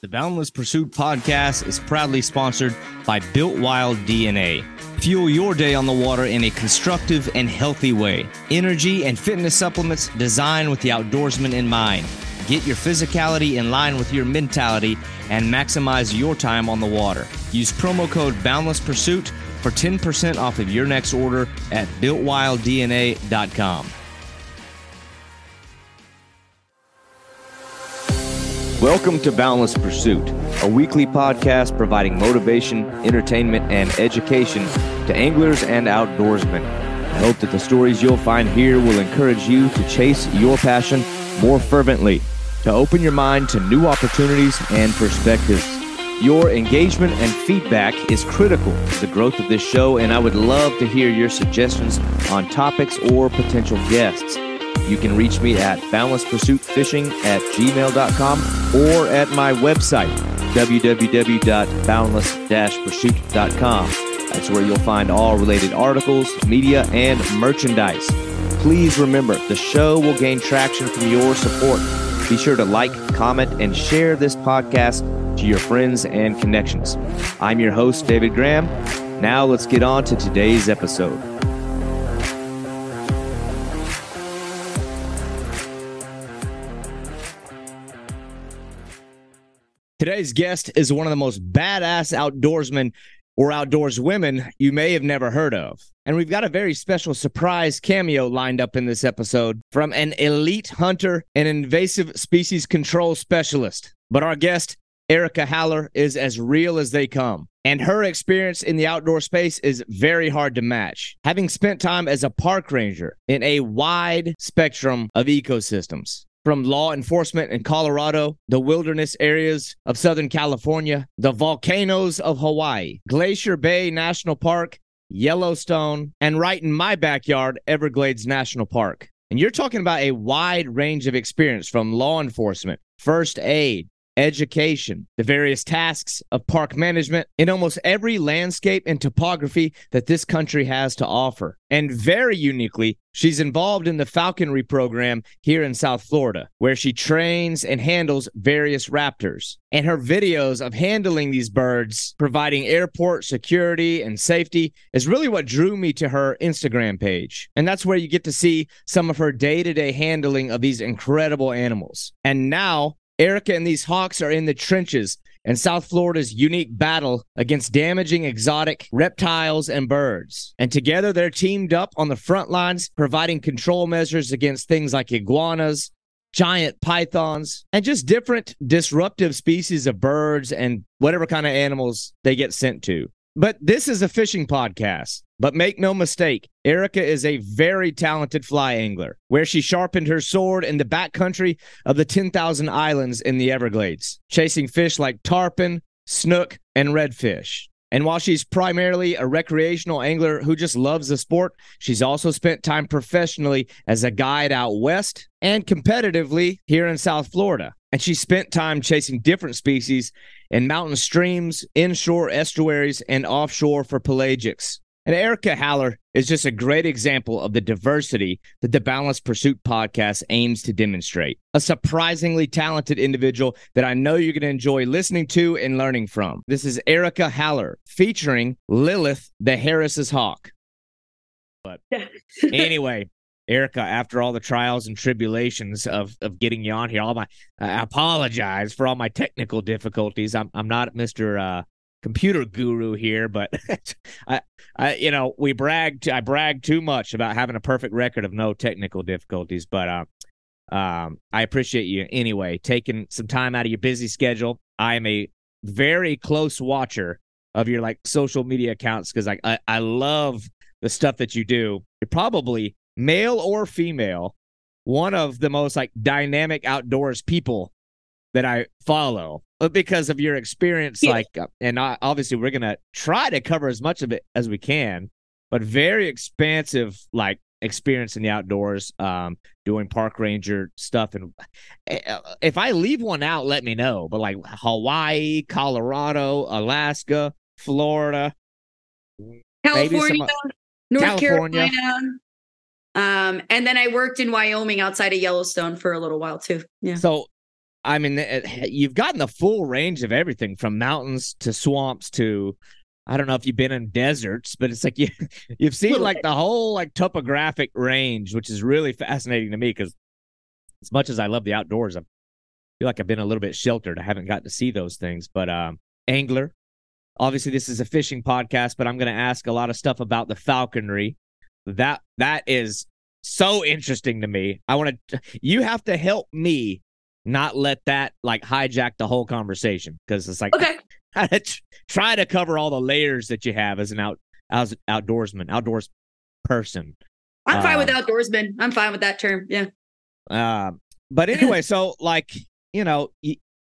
The Boundless Pursuit podcast is proudly sponsored by Built Wild DNA. Fuel your day on the water in a constructive and healthy way. Energy and fitness supplements designed with the outdoorsman in mind. Get your physicality in line with your mentality and maximize your time on the water. Use promo code Boundless Pursuit for 10% off of your next order at builtwilddna.com. Welcome to Boundless Pursuit, a weekly podcast providing motivation, entertainment, and education to anglers and outdoorsmen. I hope that the stories you'll find here will encourage you to chase your passion more fervently, to open your mind to new opportunities and perspectives. Your engagement and feedback is critical to the growth of this show, and I would love to hear your suggestions on topics or potential guests. You can reach me at boundlesspursuitfishing at gmail.com or at my website, www.boundless-pursuit.com. That's where you'll find all related articles, media, and merchandise. Please remember, the show will gain traction from your support. Be sure to like, comment, and share this podcast to your friends and connections. I'm your host, David Graham. Now let's get on to today's episode. Today's guest is one of the most badass outdoorsmen or outdoors women you may have never heard of. And we've got a very special surprise cameo lined up in this episode from an elite hunter and invasive species control specialist. But our guest, Erica Haller, is as real as they come. And her experience in the outdoor space is very hard to match, having spent time as a park ranger in a wide spectrum of ecosystems from law enforcement in Colorado, the wilderness areas of Southern California, the volcanoes of Hawaii, Glacier Bay National Park, Yellowstone, and right in my backyard, Everglades National Park. And you're talking about a wide range of experience from law enforcement, first aid, education, the various tasks of park management in almost every landscape and topography that this country has to offer. And very uniquely, she's involved in the falconry program here in South Florida, where she trains and handles various raptors. And her videos of handling these birds, providing airport security and safety, is really what drew me to her Instagram page. And that's where you get to see some of her day to day handling of these incredible animals. And now, Erica and these hawks are in the trenches in South Florida's unique battle against damaging exotic reptiles and birds. And together they're teamed up on the front lines, providing control measures against things like iguanas, giant pythons, and just different disruptive species of birds and whatever kind of animals they get sent to. But this is a fishing podcast. But make no mistake, Erica is a very talented fly angler, where she sharpened her sword in the backcountry of the 10,000 islands in the Everglades, chasing fish like tarpon, snook, and redfish. And while she's primarily a recreational angler who just loves the sport, she's also spent time professionally as a guide out west and competitively here in South Florida. And she spent time chasing different species in mountain streams, inshore estuaries, and offshore for pelagics. And Erica Haller is just a great example of the diversity that the Boundless Pursuit podcast aims to demonstrate. A surprisingly talented individual that I know you're going to enjoy listening to and learning from. This is Erica Haller featuring Lilith the Harris's Hawk. But anyway, Erica, after all the trials and tribulations of of getting you on here, all my I apologize for all my technical difficulties. I'm I'm not Mr. Uh, computer guru here, but I, I, you know, we bragged. I bragged too much about having a perfect record of no technical difficulties, but uh, um, I appreciate you anyway taking some time out of your busy schedule. I am a very close watcher of your like social media accounts because I, I I love the stuff that you do. You're probably male or female, one of the most like dynamic outdoors people that I follow because of your experience. Yeah. Like, uh, and obviously, we're gonna try to cover as much of it as we can, but very expansive, like experience in the outdoors, um, doing park ranger stuff. And eh, uh, if I leave one out, let me know. But like Hawaii, Colorado, Alaska, Florida, California, North California. Carolina. Um, and then I worked in Wyoming outside of Yellowstone for a little while too. Yeah. So I mean, you've gotten the full range of everything from mountains to swamps to I don't know if you've been in deserts, but it's like you you've seen like the whole like topographic range, which is really fascinating to me because as much as I love the outdoors, I feel like I've been a little bit sheltered. I haven't gotten to see those things. But um, angler, obviously this is a fishing podcast, but I'm going to ask a lot of stuff about the falconry. That that is so interesting to me. I want to. You have to help me not let that like hijack the whole conversation because it's like okay try to cover all the layers that you have as an out as outdoorsman, outdoors person. I'm fine with um, outdoorsman. I'm fine with that term. Yeah. Uh, but anyway, so like you know,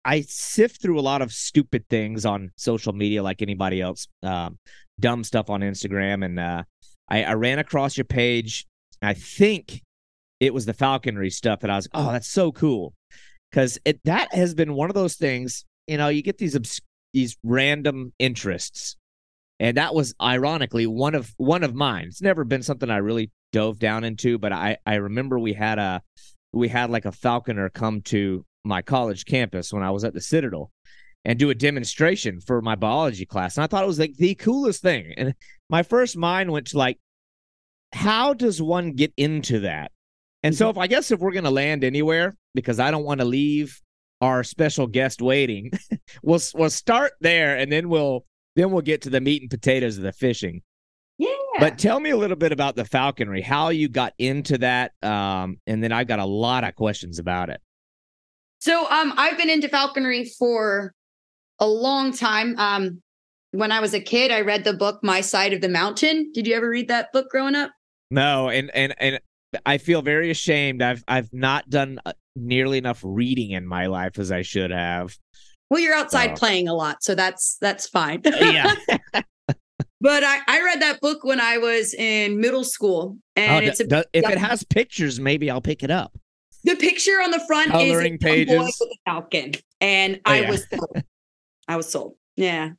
I sift through a lot of stupid things on social media, like anybody else. Um, dumb stuff on Instagram, and uh, I, I ran across your page. I think it was the falconry stuff that I was, oh, that's so cool, because it that has been one of those things. You know, you get these obs- these random interests. And that was ironically one of one of mine. It's never been something I really dove down into, but I I remember we had a we had like a falconer come to my college campus when I was at the Citadel and do a demonstration for my biology class. And I thought it was like the coolest thing. And my first mind went to like, how does one get into that? And so mm-hmm. if I guess if we're gonna land anywhere, because I don't want to leave our special guest waiting. we'll we'll start there, and then we'll then we'll get to the meat and potatoes of the fishing. Yeah. But tell me a little bit about the falconry, how you got into that, um, and then I've got a lot of questions about it. So, um, I've been into falconry for a long time. Um, when I was a kid, I read the book My Side of the Mountain. Did you ever read that book growing up? No, and and and I feel very ashamed. I've I've not done uh, nearly enough reading in my life as I should have. Well, you're outside so. playing a lot, so that's that's fine. yeah. but I, I read that book when I was in middle school, and oh, it's a, if it has pictures, maybe I'll pick it up. The picture on the front Coloring is pages. boy with a falcon, and oh, I yeah. was sold. I was sold. Yeah.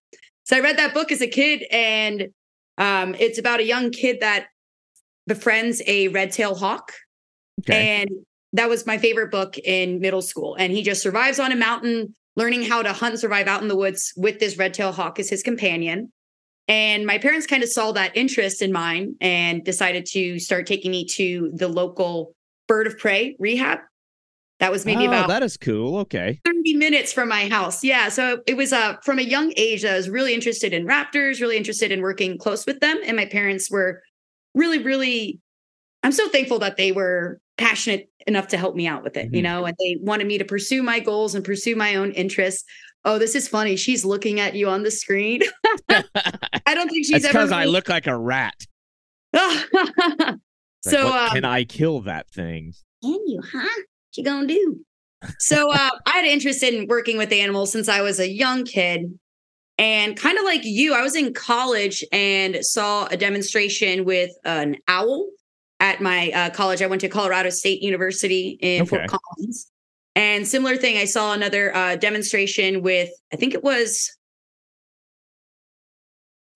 So I read that book as a kid, and um, it's about a young kid that befriends a red tail hawk. Okay. And that was my favorite book in middle school. And he just survives on a mountain, learning how to hunt and survive out in the woods with this red tail hawk as his companion. And my parents kind of saw that interest in mine and decided to start taking me to the local bird of prey rehab. That was maybe oh, about that is cool. Okay. 30 minutes from my house. Yeah. So it was uh from a young age, I was really interested in raptors, really interested in working close with them. And my parents were really, really, I'm so thankful that they were passionate enough to help me out with it, mm-hmm. you know, and they wanted me to pursue my goals and pursue my own interests. Oh, this is funny. She's looking at you on the screen. I don't think she's ever. Because I look like a rat. so, um, can I kill that thing? Can you, huh? You gonna do? So, uh, I had an interest in working with animals since I was a young kid. And kind of like you, I was in college and saw a demonstration with an owl at my uh, college. I went to Colorado State University in okay. Fort Collins. And similar thing, I saw another uh, demonstration with, I think it was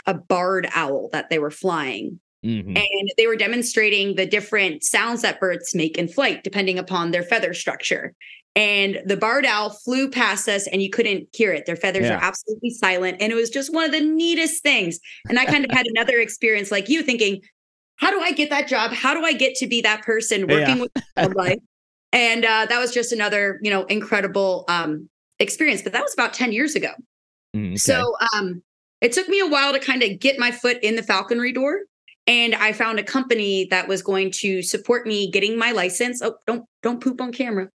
a barred owl that they were flying. Mm-hmm. And they were demonstrating the different sounds that birds make in flight, depending upon their feather structure and the barred owl flew past us and you couldn't hear it. Their feathers yeah. are absolutely silent. And it was just one of the neatest things. And I kind of had another experience like you thinking, how do I get that job? How do I get to be that person working yeah. with wildlife? and uh, that was just another, you know, incredible um, experience. But that was about 10 years ago. Mm, okay. So um, it took me a while to kind of get my foot in the falconry door. And I found a company that was going to support me getting my license. Oh, don't don't poop on camera.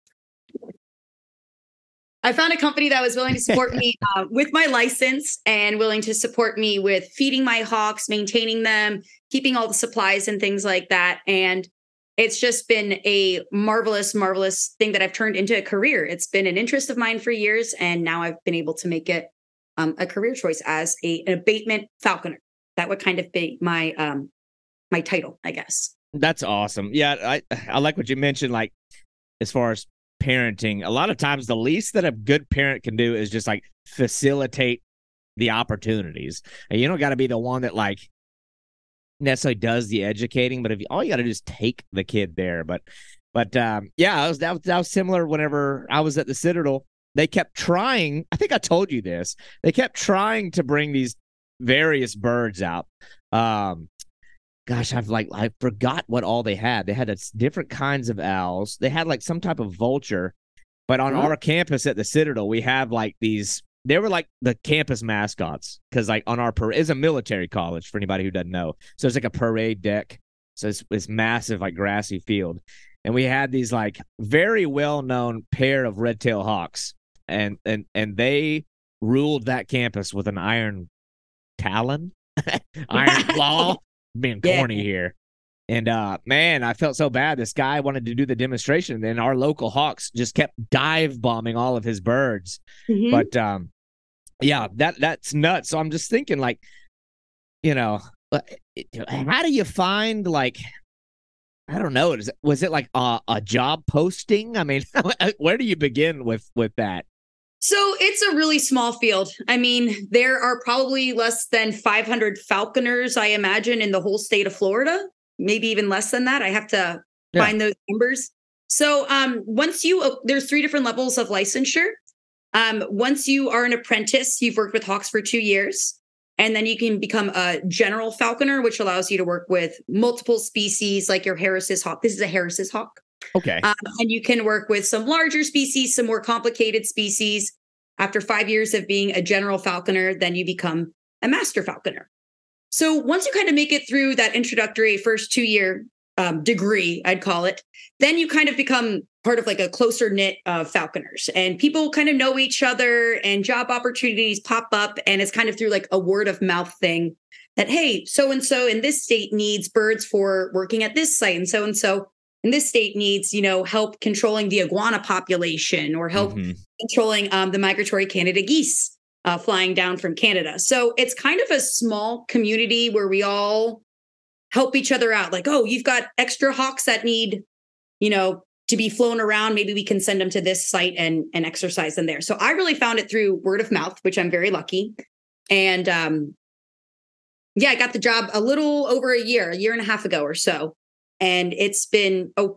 I found a company that was willing to support me uh, with my license and willing to support me with feeding my hawks, maintaining them, keeping all the supplies and things like that. And it's just been a marvelous, marvelous thing that I've turned into a career. It's been an interest of mine for years, and now I've been able to make it um, a career choice as a, an abatement falconer. That would kind of be my um, my title, I guess. That's awesome. Yeah, I I like what you mentioned. Like as far as parenting, a lot of times the least that a good parent can do is just like facilitate the opportunities. And you don't got to be the one that like necessarily does the educating, but if you, all you got to do is take the kid there. But But um, yeah, that was, that was that was similar. Whenever I was at the Citadel, they kept trying. I think I told you this. They kept trying to bring these various birds out. Um, gosh, I've like I forgot what all they had. They had different kinds of owls. They had like some type of vulture. But on mm-hmm. our campus at the Citadel, we have like these. They were like the campus mascots because like on our parade is a military college for anybody who doesn't know. So it's like a parade deck. So it's this massive like grassy field, and we had these like very well known pair of red tail hawks, and and and they ruled that campus with an iron talon, iron claw being corny yeah. here. And uh man, I felt so bad. This guy wanted to do the demonstration, and our local Hawks just kept dive bombing all of his birds. Mm-hmm. But um yeah, that that's nuts. So I'm just thinking like, you know, uh, how do you find like I don't know. Was it like a, a job posting? I mean, where do you begin with with that? So it's a really small field. I mean, there are probably less than 500 falconers, I imagine, in the whole state of Florida. Maybe even less than that. I have to yeah. find those numbers. So um, once you, uh, there's three different levels of licensure. Um, once you are an apprentice, you've worked with hawks for two years, and then you can become a general falconer, which allows you to work with multiple species, like your Harris's hawk. This is a Harris's hawk. Okay. Um, and you can work with some larger species, some more complicated species. After five years of being a general falconer, then you become a master falconer. So once you kind of make it through that introductory first two year um, degree, I'd call it, then you kind of become part of like a closer knit of falconers and people kind of know each other and job opportunities pop up. And it's kind of through like a word of mouth thing that, hey, so and so in this state needs birds for working at this site. And so and so and this state needs, you know, help controlling the iguana population or help mm-hmm. controlling um, the migratory Canada geese uh, flying down from Canada. So it's kind of a small community where we all help each other out. Like, oh, you've got extra hawks that need, you know, to be flown around. Maybe we can send them to this site and and exercise them there. So I really found it through word of mouth, which I'm very lucky. And um, yeah, I got the job a little over a year, a year and a half ago or so and it's been a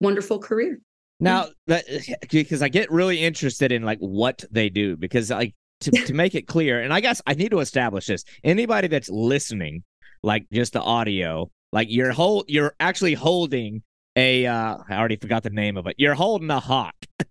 wonderful career. Now, that, because I get really interested in like what they do, because like to, to make it clear, and I guess I need to establish this. Anybody that's listening, like just the audio, like you're hold, you're actually holding a. Uh, I already forgot the name of it. You're holding a hawk.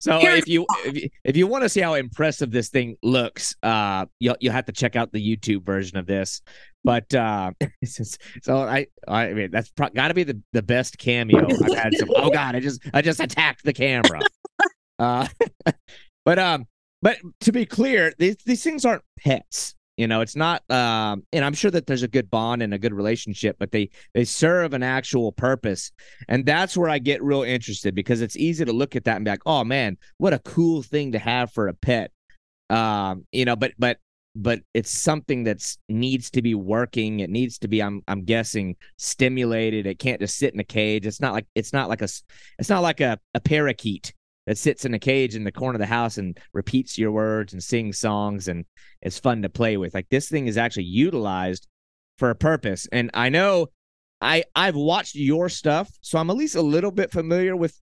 So if you, if you if you want to see how impressive this thing looks, uh, you'll you'll have to check out the YouTube version of this. But uh, so I I mean that's pro- got to be the, the best cameo I've had. Some, oh God, I just I just attacked the camera. uh, but um, but to be clear, these these things aren't pets. You know, it's not. Um, and I'm sure that there's a good bond and a good relationship, but they they serve an actual purpose, and that's where I get real interested because it's easy to look at that and be like, oh man, what a cool thing to have for a pet. Um, you know, but but but it's something that's needs to be working. It needs to be, I'm I'm guessing, stimulated. It can't just sit in a cage. It's not like it's not like a it's not like a, a parakeet that sits in a cage in the corner of the house and repeats your words and sings songs and it's fun to play with. Like this thing is actually utilized for a purpose. And I know I I've watched your stuff, so I'm at least a little bit familiar with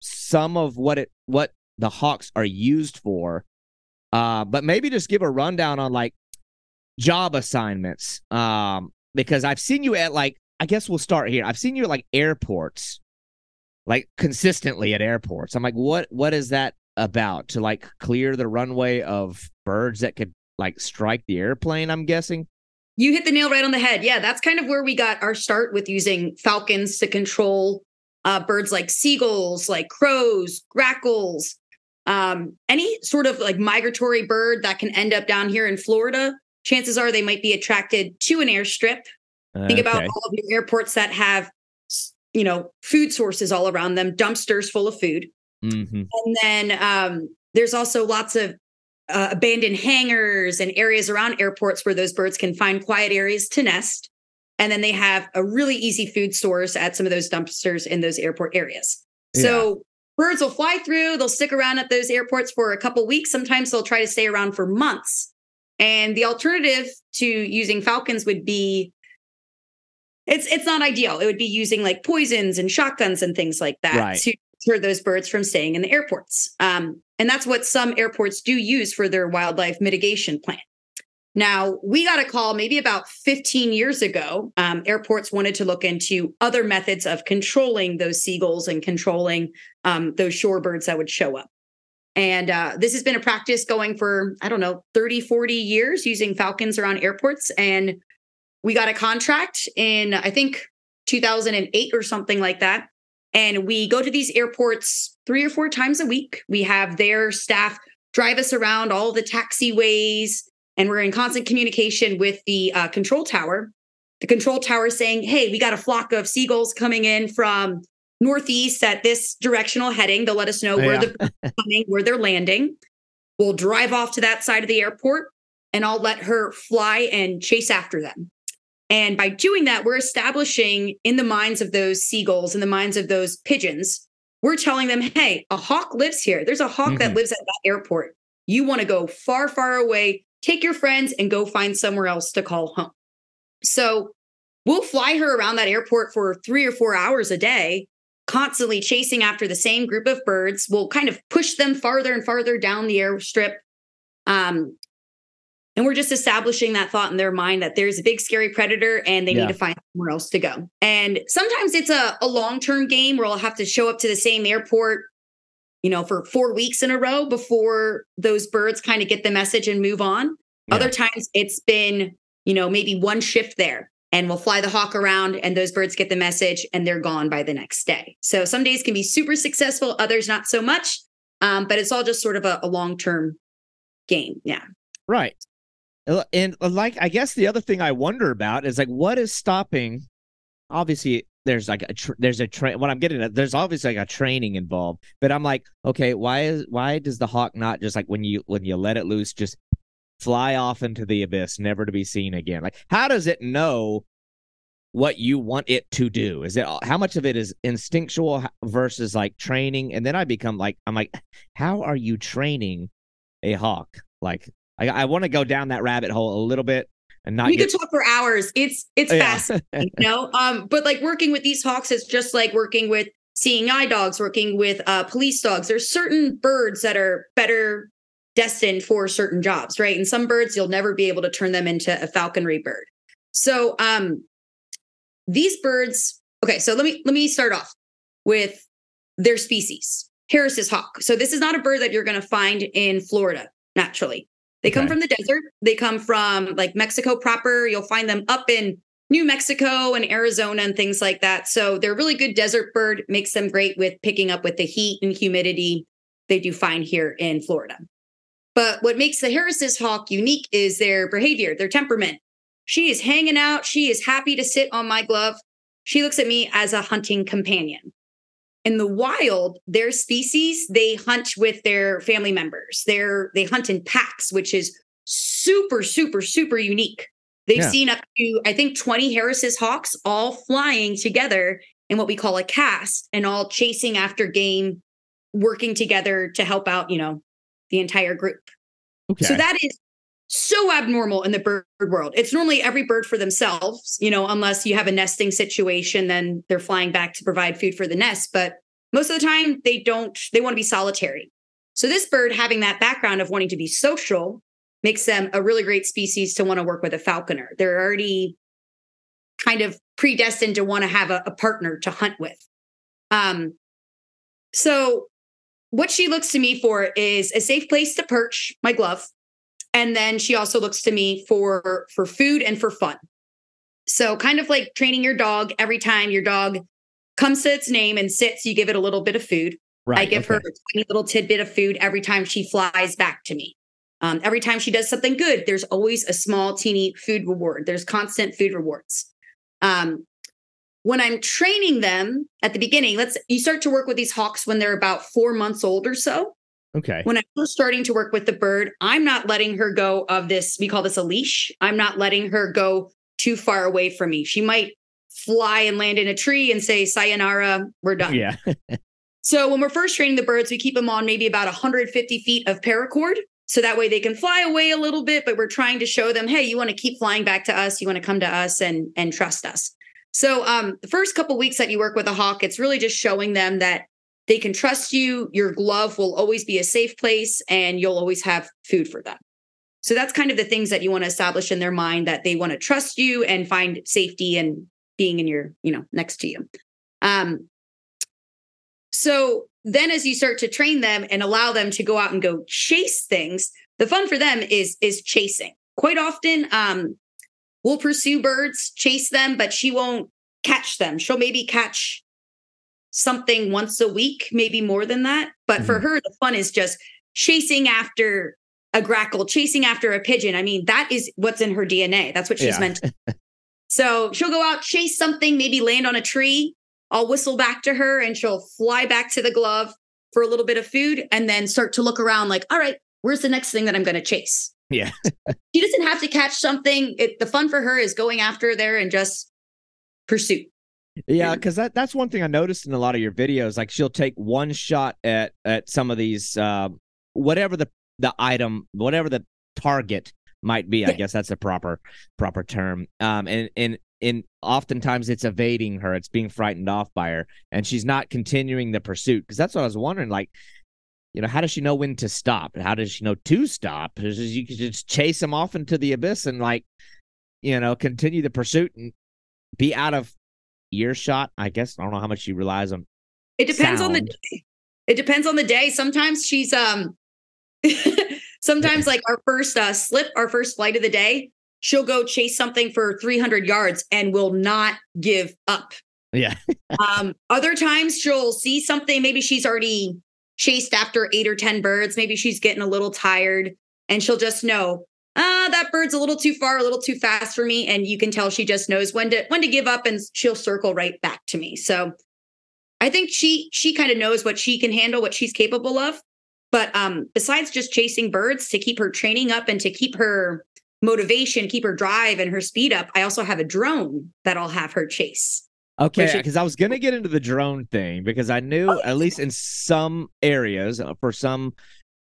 some of what it what the Hawks are used for. Uh, but maybe just give a rundown on like job assignments. Um, because I've seen you at like, I guess we'll start here. I've seen you at like airports, like consistently at airports. I'm like, what what is that about? To like clear the runway of birds that could like strike the airplane, I'm guessing. You hit the nail right on the head. Yeah, that's kind of where we got our start with using falcons to control uh, birds like seagulls, like crows, grackles, um, any sort of like migratory bird that can end up down here in Florida, chances are they might be attracted to an airstrip. Okay. Think about all of your airports that have, you know, food sources all around them, dumpsters full of food. Mm-hmm. And then um, there's also lots of uh, abandoned hangars and areas around airports where those birds can find quiet areas to nest. And then they have a really easy food source at some of those dumpsters in those airport areas. Yeah. So birds will fly through, they'll stick around at those airports for a couple weeks. Sometimes they'll try to stay around for months. And the alternative to using falcons would be it's it's not ideal. It would be using like poisons and shotguns and things like that right. to deter those birds from staying in the airports. Um, and that's what some airports do use for their wildlife mitigation plan. Now, we got a call maybe about 15 years ago. Um, airports wanted to look into other methods of controlling those seagulls and controlling um, those shorebirds that would show up. And uh, this has been a practice going for, I don't know, 30, 40 years using falcons around airports. And we got a contract in, I think, 2008 or something like that. And we go to these airports three or four times a week. We have their staff drive us around all the taxiways and we're in constant communication with the uh, control tower. The control tower saying, "Hey, we got a flock of seagulls coming in from northeast at this directional heading. They'll let us know where they're coming, where they're landing. We'll drive off to that side of the airport, and I'll let her fly and chase after them." And by doing that, we're establishing in the minds of those seagulls, in the minds of those pigeons, we're telling them, hey, a hawk lives here. There's a hawk mm-hmm. that lives at that airport. You want to go far, far away take your friends and go find somewhere else to call home. So we'll fly her around that airport for three or four hours a day, constantly chasing after the same group of birds. We'll kind of push them farther and farther down the airstrip. Um, and we're just establishing that thought in their mind that there's a big scary predator and they yeah. need to find somewhere else to go. And sometimes it's a, a long term game where I'll have to show up to the same airport you know, for four weeks in a row before those birds kind of get the message and move on. Yeah. Other times it's been, you know, maybe one shift there and we'll fly the hawk around and those birds get the message and they're gone by the next day. So some days can be super successful, others not so much. Um, but it's all just sort of a, a long term game. Yeah. Right. And uh, like, I guess the other thing I wonder about is like, what is stopping? Obviously, there's like a tr- there's a train what i'm getting at there's obviously like a training involved but i'm like okay why is why does the hawk not just like when you when you let it loose just fly off into the abyss never to be seen again? Like how does it know what you want it to do? Is it how much of it is instinctual versus like training? And then i become like i'm like how are you training a hawk? Like i, I want to go down that rabbit hole a little bit and not we get... could talk for hours. It's it's yeah. fascinating you know? Um but like working with these hawks is just like working with seeing eye dogs working with uh police dogs. There's certain birds that are better destined for certain jobs right? And some birds you'll never be able to turn them into a falconry bird. So um these birds okay so let me let me start off with their species harris's hawk. So this is not a bird that you're going to find in florida naturally they come from the desert. They come from like Mexico proper. You'll find them up in New Mexico and Arizona and things like that. So they're a really good desert bird, makes them great with picking up with the heat and humidity. They do fine here in Florida. But what makes the Harris's hawk unique is their behavior, their temperament. She is hanging out. She is happy to sit on my glove. She looks at me as a hunting companion in the wild their species they hunt with their family members they're they hunt in packs which is super super super unique they've yeah. seen up to i think 20 harris's hawks all flying together in what we call a cast and all chasing after game working together to help out you know the entire group okay. so that is so abnormal in the bird world. It's normally every bird for themselves, you know, unless you have a nesting situation, then they're flying back to provide food for the nest. But most of the time, they don't, they want to be solitary. So this bird having that background of wanting to be social makes them a really great species to want to work with a falconer. They're already kind of predestined to want to have a, a partner to hunt with. Um, so what she looks to me for is a safe place to perch my glove and then she also looks to me for for food and for fun. So kind of like training your dog every time your dog comes to its name and sits you give it a little bit of food. Right, i give okay. her a tiny little tidbit of food every time she flies back to me. Um, every time she does something good there's always a small teeny food reward. There's constant food rewards. Um, when i'm training them at the beginning let's you start to work with these hawks when they're about four months old or so Okay. When I'm first starting to work with the bird, I'm not letting her go of this, we call this a leash. I'm not letting her go too far away from me. She might fly and land in a tree and say, Sayonara, we're done. Yeah. so when we're first training the birds, we keep them on maybe about 150 feet of paracord. So that way they can fly away a little bit, but we're trying to show them, hey, you want to keep flying back to us. You want to come to us and, and trust us. So um, the first couple weeks that you work with a hawk, it's really just showing them that they can trust you. Your glove will always be a safe place, and you'll always have food for them. So that's kind of the things that you want to establish in their mind that they want to trust you and find safety and being in your, you know, next to you. Um, so then as you start to train them and allow them to go out and go chase things, the fun for them is is chasing. Quite often, um, we'll pursue birds, chase them, but she won't catch them. She'll maybe catch something once a week, maybe more than that. But mm-hmm. for her, the fun is just chasing after a grackle, chasing after a pigeon. I mean, that is what's in her DNA. That's what she's yeah. meant. so she'll go out, chase something, maybe land on a tree. I'll whistle back to her and she'll fly back to the glove for a little bit of food and then start to look around like, all right, where's the next thing that I'm going to chase? Yeah. she doesn't have to catch something. It, the fun for her is going after there and just pursuit. Yeah, because that, that's one thing I noticed in a lot of your videos. Like she'll take one shot at at some of these uh, whatever the the item, whatever the target might be. I guess that's a proper proper term. Um, and and and oftentimes it's evading her. It's being frightened off by her, and she's not continuing the pursuit. Because that's what I was wondering. Like, you know, how does she know when to stop? How does she know to stop? Because you can just chase them off into the abyss and like, you know, continue the pursuit and be out of earshot. I guess I don't know how much she relies on. It depends sound. on the day. It depends on the day. Sometimes she's um Sometimes, like our first uh, slip, our first flight of the day, she'll go chase something for 300 yards and will not give up. Yeah. um, other times she'll see something. Maybe she's already chased after eight or 10 birds. Maybe she's getting a little tired and she'll just know, ah, that bird's a little too far, a little too fast for me. And you can tell she just knows when to when to give up and she'll circle right back to me. So I think she she kind of knows what she can handle, what she's capable of. But um, besides just chasing birds to keep her training up and to keep her motivation, keep her drive and her speed up, I also have a drone that I'll have her chase. Okay, because I was going to get into the drone thing because I knew oh, at least in some areas, uh, for some,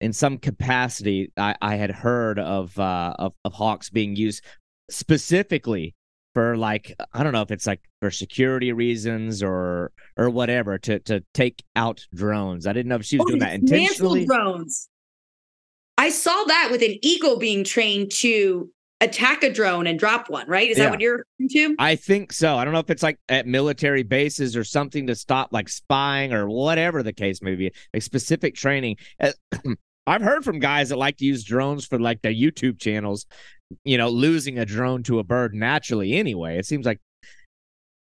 in some capacity, I, I had heard of, uh, of of hawks being used specifically for like I don't know if it's like for security reasons or or whatever to to take out drones. I didn't know if she was oh, doing that intentionally. drones. I saw that with an eagle being trained to attack a drone and drop one, right? Is yeah. that what you're to? I think so. I don't know if it's like at military bases or something to stop like spying or whatever the case may be, like specific training. I've heard from guys that like to use drones for like their YouTube channels you know, losing a drone to a bird naturally anyway. It seems like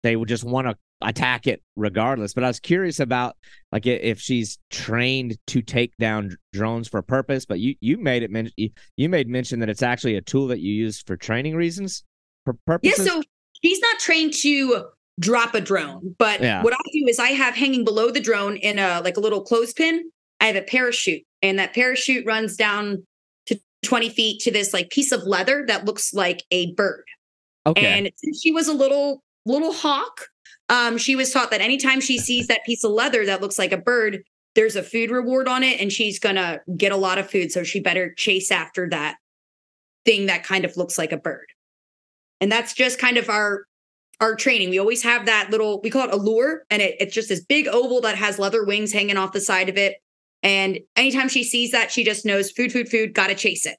they would just want to attack it regardless. But I was curious about like if she's trained to take down drones for purpose. But you you made it men- you made mention that it's actually a tool that you use for training reasons for purposes. Yeah, so she's not trained to drop a drone, but yeah. what I do is I have hanging below the drone in a like a little clothespin. I have a parachute, and that parachute runs down to 20 feet to this like piece of leather that looks like a bird. Okay. And she was a little little hawk, um, she was taught that anytime she sees that piece of leather that looks like a bird, there's a food reward on it, and she's gonna get a lot of food. So she better chase after that thing that kind of looks like a bird. And that's just kind of our our training. We always have that little, we call it a lure, and it, it's just this big oval that has leather wings hanging off the side of it. And anytime she sees that, she just knows food, food, food, gotta chase it.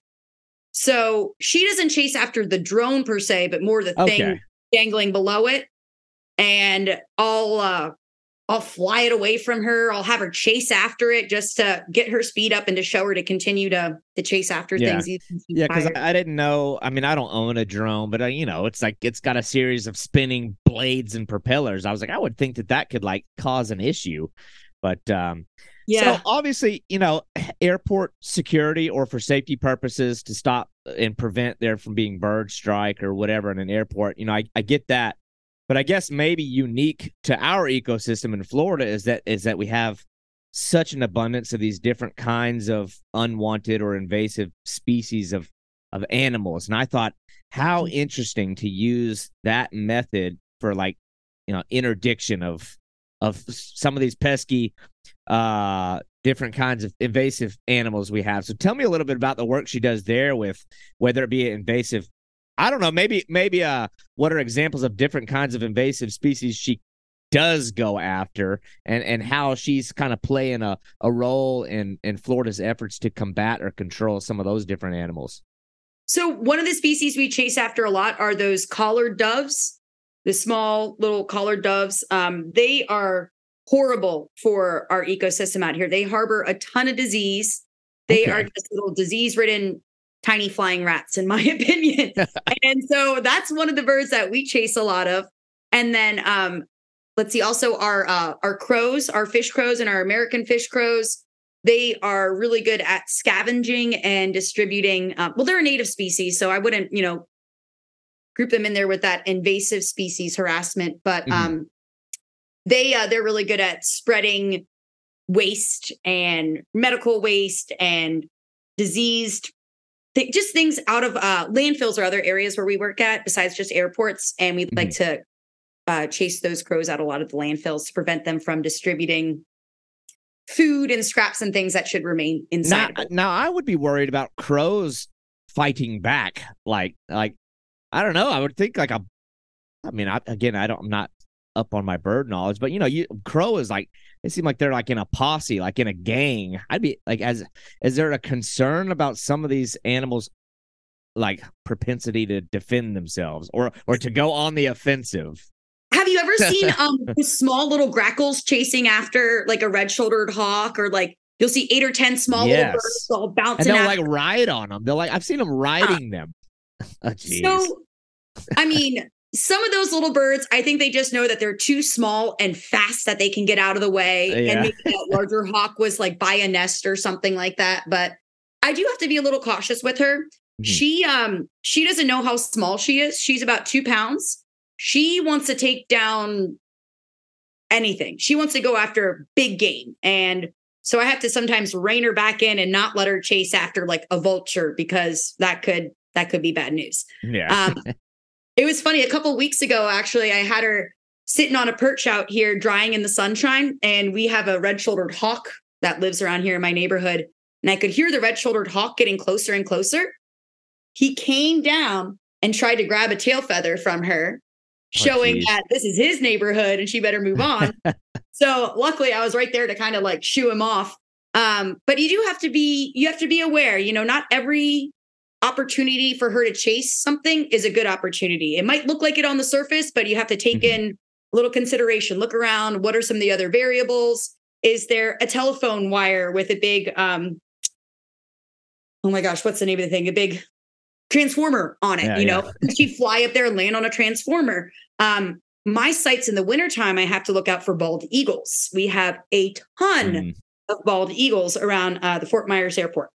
So she doesn't chase after the drone per se, but more the okay. thing dangling below it. And I'll uh I'll fly it away from her. I'll have her chase after it just to get her speed up and to show her to continue to to chase after yeah. things. Yeah, because I, didn't know. I mean, I don't own a drone, but I, you know, it's like it's got a series of spinning blades and propellers. I was like, I would think that that could like cause an issue, but um, yeah. So obviously, you know, airport security or for safety purposes to stop and prevent there from being bird strike or whatever in an airport, you know, I, I get that. But I guess maybe unique to our ecosystem in Florida is that is that we have such an abundance of these different kinds of unwanted or invasive species of of animals. And I thought how mm-hmm. interesting to use that method for like, you know, interdiction of of some of these pesky uh different kinds of invasive animals we have. So tell me a little bit about the work she does there with whether it be invasive I don't know. Maybe maybe uh, what are examples of different kinds of invasive species she does go after, and and how she's kind of playing a a role in in Florida's efforts to combat or control some of those different animals. So one of the species we chase after a lot are those collared doves, the small little collared doves. Um, they are horrible for our ecosystem out here. They harbor a ton of disease. They okay. are just little disease-ridden tiny flying rats, in my opinion. and so that's one of the birds that we chase a lot of. And then um, let's see, also our uh, our crows, our fish crows, and our American fish crows they are really good at scavenging and distributing. Uh, well, they're a native species, so I wouldn't, you know, group them in there with that invasive species harassment. But mm-hmm. um, they uh, they're really good at spreading waste and medical waste and diseased th- just things out of uh, landfills or other areas where we work at besides just airports and we'd mm-hmm. like to uh, chase those crows out a lot of the landfills to prevent them from distributing food and scraps and things that should remain inside. Now, now I would be worried about crows fighting back. Like, like I don't know. I would think like a. I mean, I, again, I don't. I'm not up on my bird knowledge, but you know, you crow is like they seem like they're like in a posse, like in a gang. I'd be like, as is there a concern about some of these animals, like propensity to defend themselves or or to go on the offensive? Have you ever seen um small little grackles chasing after like a red-shouldered hawk or like you'll see eight or ten small yes. little birds all bouncing and they'll like ride on them. They're like I've seen them riding uh, them. Oh, so I mean, some of those little birds, I think they just know that they're too small and fast that they can get out of the way. Yeah. And maybe that larger hawk was like by a nest or something like that. But I do have to be a little cautious with her. Mm-hmm. She um she doesn't know how small she is. She's about two pounds. She wants to take down anything. She wants to go after big game. And so I have to sometimes rein her back in and not let her chase after like a vulture because that could that could be bad news. Yeah. um, it was funny. A couple weeks ago, actually, I had her sitting on a perch out here drying in the sunshine. And we have a red shouldered hawk that lives around here in my neighborhood. And I could hear the red shouldered hawk getting closer and closer. He came down and tried to grab a tail feather from her showing oh, that this is his neighborhood and she better move on. so luckily I was right there to kind of like shoo him off. Um, but you do have to be you have to be aware, you know, not every opportunity for her to chase something is a good opportunity. It might look like it on the surface, but you have to take mm-hmm. in a little consideration. Look around, what are some of the other variables? Is there a telephone wire with a big um oh my gosh, what's the name of the thing? A big transformer on it, yeah, you know, yeah. she'd fly up there and land on a transformer. Um, my sites in the wintertime, I have to look out for bald eagles. We have a ton mm. of bald eagles around uh, the Fort Myers airport.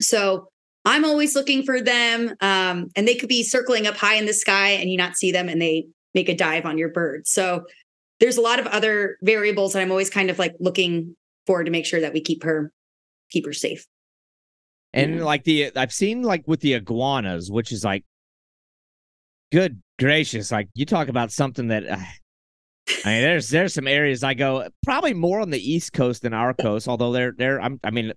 So I'm always looking for them. Um, and they could be circling up high in the sky and you not see them and they make a dive on your bird. So there's a lot of other variables that I'm always kind of like looking for to make sure that we keep her keep her safe. And like the I've seen like with the iguanas, which is like good gracious, like you talk about something that uh, I mean, there's there's some areas I go probably more on the East Coast than our coast, although they're they're I'm, I mean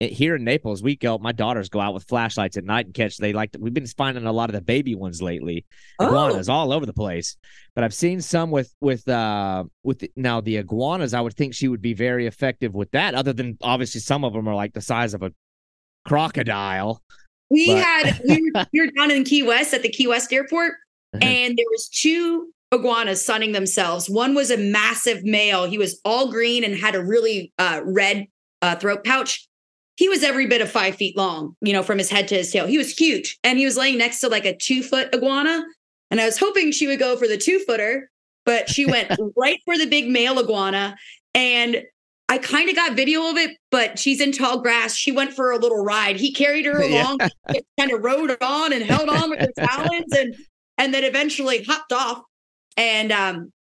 here in Naples, we go. My daughters go out with flashlights at night and catch. They like. we've been finding a lot of the baby ones lately. Iguanas oh. all over the place. But I've seen some with with uh with the, now the iguanas. I would think she would be very effective with that. Other than obviously some of them are like the size of a crocodile. We but... had we were, we were down in Key West at the Key West airport, and there was two iguanas sunning themselves. One was a massive male. He was all green and had a really uh, red uh, throat pouch. He was every bit of five feet long, you know, from his head to his tail. He was huge, and he was laying next to like a two foot iguana. And I was hoping she would go for the two footer, but she went right for the big male iguana. And I kind of got video of it, but she's in tall grass. She went for a little ride. He carried her along, yeah. kind of rode on and held on with her talons, and and then eventually hopped off. And um,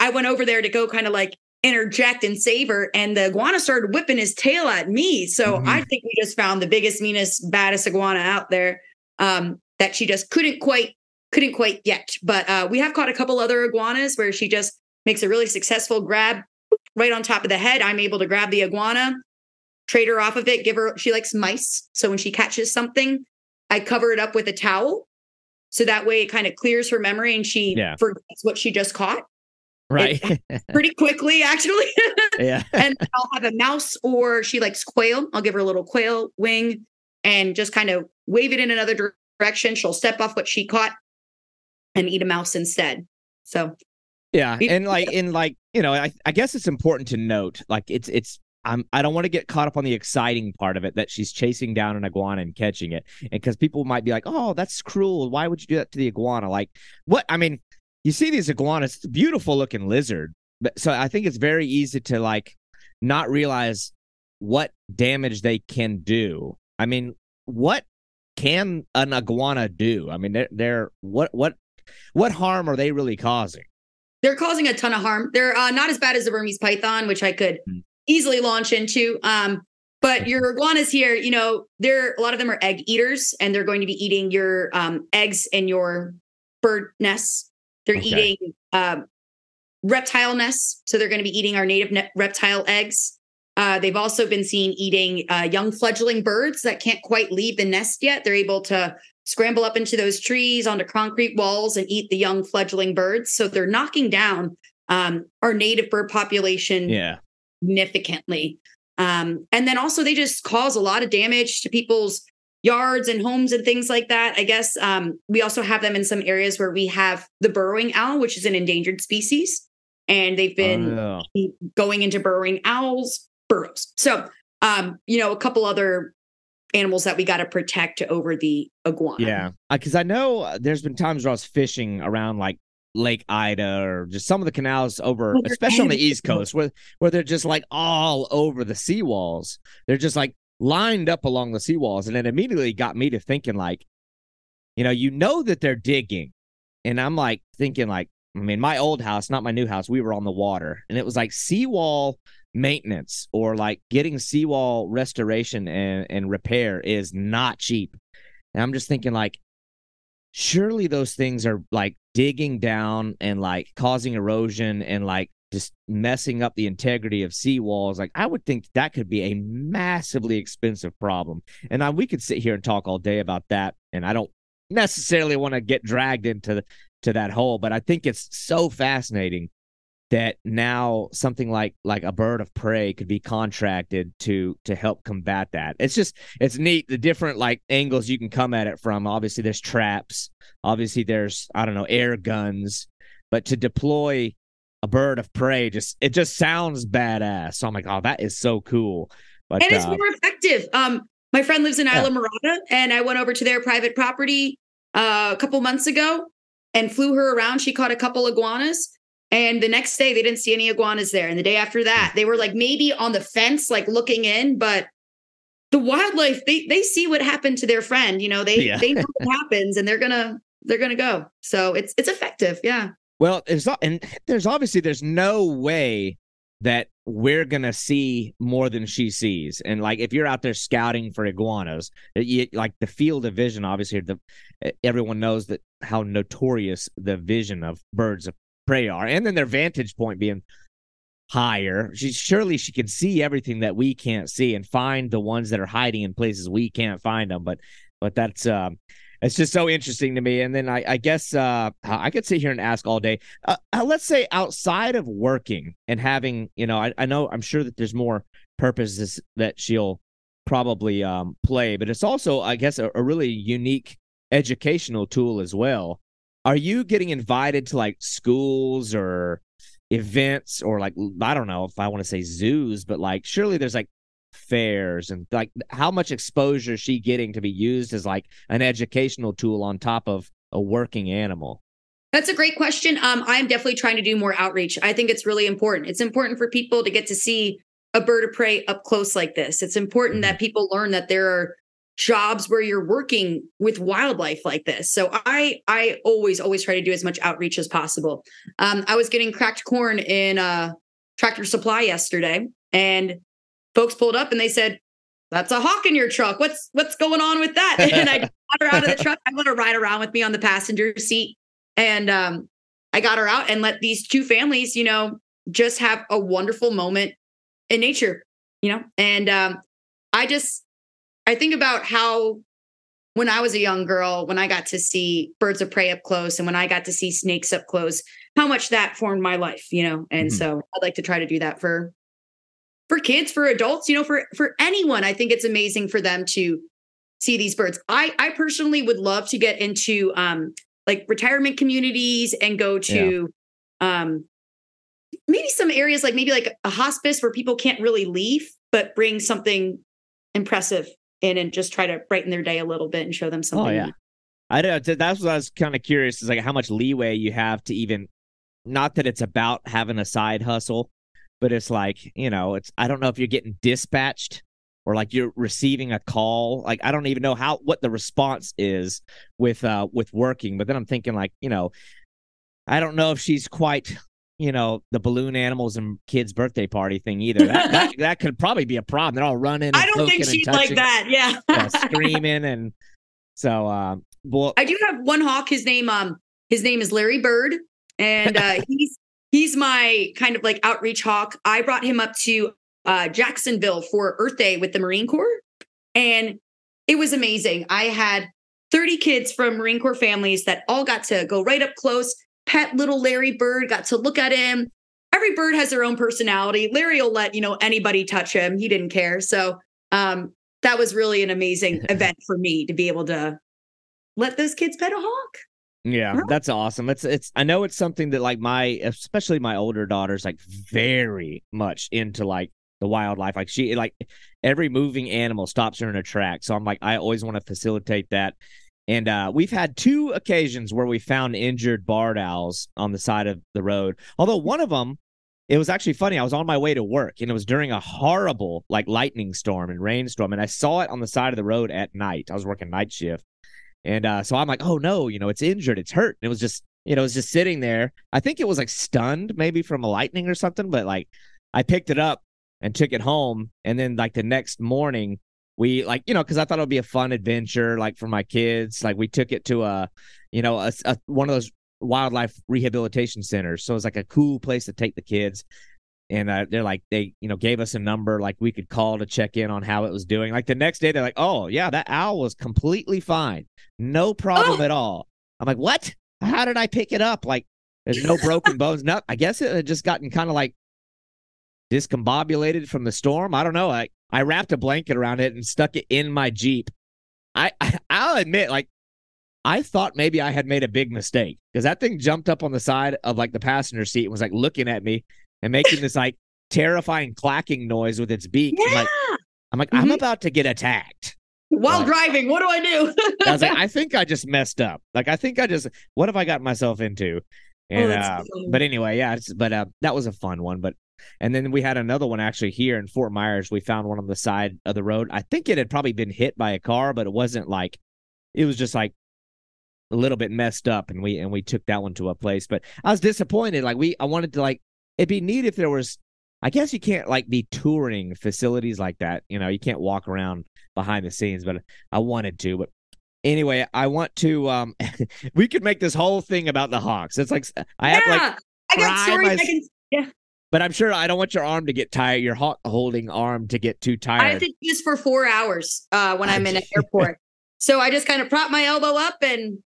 I went over there to go kind of like interject and save her, and the iguana started whipping his tail at me. So mm-hmm. I think we just found the biggest, meanest, baddest iguana out there um, that she just couldn't quite couldn't quite get. But uh, we have caught a couple other iguanas where she just makes a really successful grab right on top of the head. I'm able to grab the iguana, trade her off of it, give her, she likes mice. So when she catches something, I cover it up with a towel So that way it kind of clears her memory and she yeah. forgets what she just caught. Right. pretty quickly, actually. yeah. and I'll have a mouse or she likes quail. I'll give her a little quail wing and just kind of wave it in another direction. She'll step off what she caught and eat a mouse instead. So yeah, and like in like you know, I, I guess it's important to note like it's it's I'm I don't want to get caught up on the exciting part of it that she's chasing down an iguana and catching it, and because people might be like, oh, that's cruel. Why would you do that to the iguana? Like what? I mean, you see these iguanas, beautiful looking lizard, but so I think it's very easy to like not realize what damage they can do. I mean, what can an iguana do? I mean, they're, they're what what what harm are they really causing? They're causing a ton of harm. They're uh, not as bad as the Burmese python, which I could mm. easily launch into. Um, but your iguanas here, you know, they're a lot of them are egg eaters, and they're going to be eating your um, eggs and your bird nests. They're okay. eating um, reptile nests, so they're going to be eating our native ne- reptile eggs. Uh, they've also been seen eating uh, young fledgling birds that can't quite leave the nest yet. They're able to scramble up into those trees onto concrete walls and eat the young fledgling birds. So they're knocking down um, our native bird population yeah. significantly. Um, and then also they just cause a lot of damage to people's yards and homes and things like that. I guess um, we also have them in some areas where we have the burrowing owl, which is an endangered species. And they've been oh, going into burrowing owls, burrows. So, um, you know, a couple other animals that we got to protect over the iguana. Yeah, because uh, I know uh, there's been times where I was fishing around like Lake Ida or just some of the canals over, especially on the East Coast, where where they're just like all over the seawalls. They're just like lined up along the seawalls, and it immediately got me to thinking like, you know, you know that they're digging, and I'm like thinking like, I mean, my old house, not my new house, we were on the water, and it was like seawall maintenance or like getting seawall restoration and, and repair is not cheap. And I'm just thinking like surely those things are like digging down and like causing erosion and like just messing up the integrity of seawalls. Like I would think that could be a massively expensive problem. And I, we could sit here and talk all day about that. And I don't necessarily want to get dragged into to that hole, but I think it's so fascinating that now something like like a bird of prey could be contracted to to help combat that it's just it's neat the different like angles you can come at it from obviously there's traps obviously there's i don't know air guns but to deploy a bird of prey just it just sounds badass so i'm like oh that is so cool but and it's uh, more effective um my friend lives in yeah. Islamorada, and I went over to their private property uh, a couple months ago and flew her around. She caught a couple iguanas and the next day, they didn't see any iguanas there. And the day after that, they were like maybe on the fence, like looking in, but the wildlife they they see what happened to their friend. You know, they yeah. they know what happens, and they're gonna they're gonna go. So it's it's effective. Yeah. Well, there's and there's obviously there's no way that we're gonna see more than she sees. And like if you're out there scouting for iguanas, you, like the field of vision, obviously the everyone knows that how notorious the vision of birds of prey are, and then their vantage point being higher. She surely she can see everything that we can't see and find the ones that are hiding in places we can't find them. But but that's um it's just so interesting to me. And then I, I guess uh, I could sit here and ask all day. Uh, uh, let's say outside of working and having, you know, I, I know I'm sure that there's more purposes that she'll probably um, play, but it's also, I guess, a, a really unique educational tool as well are you getting invited to like schools or events or like I don't know if I want to say zoos, but like surely there's like fairs and like how much exposure is she getting to be used as like an educational tool on top of a working animal? That's a great question. Um, I'm definitely trying to do more outreach. I think it's really important. It's important for people to get to see a bird of prey up close like this. It's important mm-hmm. that people learn that there are jobs where you're working with wildlife like this. So I I always always try to do as much outreach as possible. Um, I was getting cracked corn in a tractor supply yesterday, and folks pulled up and they said, "That's a hawk in your truck. What's what's going on with that?" and I got her out of the truck. I let her ride around with me on the passenger seat, and um, I got her out and let these two families, you know, just have a wonderful moment in nature, you know, and um, I just I think about how when I was a young girl, when I got to see birds of prey up close and when I got to see snakes up close, how much that formed my life, you know? And mm-hmm. so I'd like to try to do that for for kids, for adults, you know, for for anyone. I think it's amazing for them to see these birds. I I personally would love to get into um like retirement communities and go to yeah. um maybe some areas like maybe like a hospice where people can't really leave but bring something impressive in and just try to brighten their day a little bit and show them oh, something. Oh yeah. I don't, that's what I was kind of curious is like how much leeway you have to even not that it's about having a side hustle, but it's like, you know, it's I don't know if you're getting dispatched or like you're receiving a call. Like I don't even know how what the response is with uh with working, but then I'm thinking like, you know, I don't know if she's quite you know the balloon animals and kids birthday party thing either. That that, that could probably be a problem. They're all running. I don't think she's like that. Yeah, screaming and so. Um, well, I do have one hawk. His name um his name is Larry Bird, and uh, he's he's my kind of like outreach hawk. I brought him up to uh, Jacksonville for Earth Day with the Marine Corps, and it was amazing. I had 30 kids from Marine Corps families that all got to go right up close pet little Larry Bird, got to look at him. Every bird has their own personality. Larry will let, you know, anybody touch him. He didn't care. So um, that was really an amazing event for me to be able to let those kids pet a hawk. Yeah, that's awesome. It's it's I know it's something that like my especially my older daughter's like very much into like the wildlife. Like she like every moving animal stops her in a track. So I'm like I always want to facilitate that. And uh, we've had two occasions where we found injured barred owls on the side of the road. Although one of them, it was actually funny. I was on my way to work and it was during a horrible like lightning storm and rainstorm. And I saw it on the side of the road at night. I was working night shift. And uh, so I'm like, oh no, you know, it's injured. It's hurt. And it was just, you know, it was just sitting there. I think it was like stunned maybe from a lightning or something. But like I picked it up and took it home. And then like the next morning, we like you know because i thought it would be a fun adventure like for my kids like we took it to a you know a, a, one of those wildlife rehabilitation centers so it's like a cool place to take the kids and uh, they're like they you know gave us a number like we could call to check in on how it was doing. Like the next day they're like oh yeah that owl was completely fine. No problem oh. at all. I'm like what? How did i pick it up? Like there's no broken bones. No i guess it had just gotten kind of like discombobulated from the storm. I don't know. Like I wrapped a blanket around it and stuck it in my Jeep. I, I I'll admit, like, I thought maybe I had made a big mistake because that thing jumped up on the side of like the passenger seat and was like looking at me and making this like terrifying clacking noise with its beak. Yeah. I'm like, I'm, like, mm-hmm. I'm about to get attacked. While like, driving, what do I do? I was like, I think I just messed up. Like, I think I just, what have I got myself into? Oh, and, oh, uh, but anyway, yeah, but uh, that was a fun one. But and then we had another one actually here in Fort Myers. We found one on the side of the road. I think it had probably been hit by a car, but it wasn't like it was just like a little bit messed up and we and we took that one to a place. But I was disappointed. Like we I wanted to like it'd be neat if there was I guess you can't like be touring facilities like that. You know, you can't walk around behind the scenes, but I wanted to. But anyway, I want to um we could make this whole thing about the Hawks. It's like I yeah, have like I got stories my, I can yeah. But I'm sure I don't want your arm to get tired, your hawk holding arm to get too tired. I have to use for four hours uh, when I'm in an airport. So I just kind of prop my elbow up and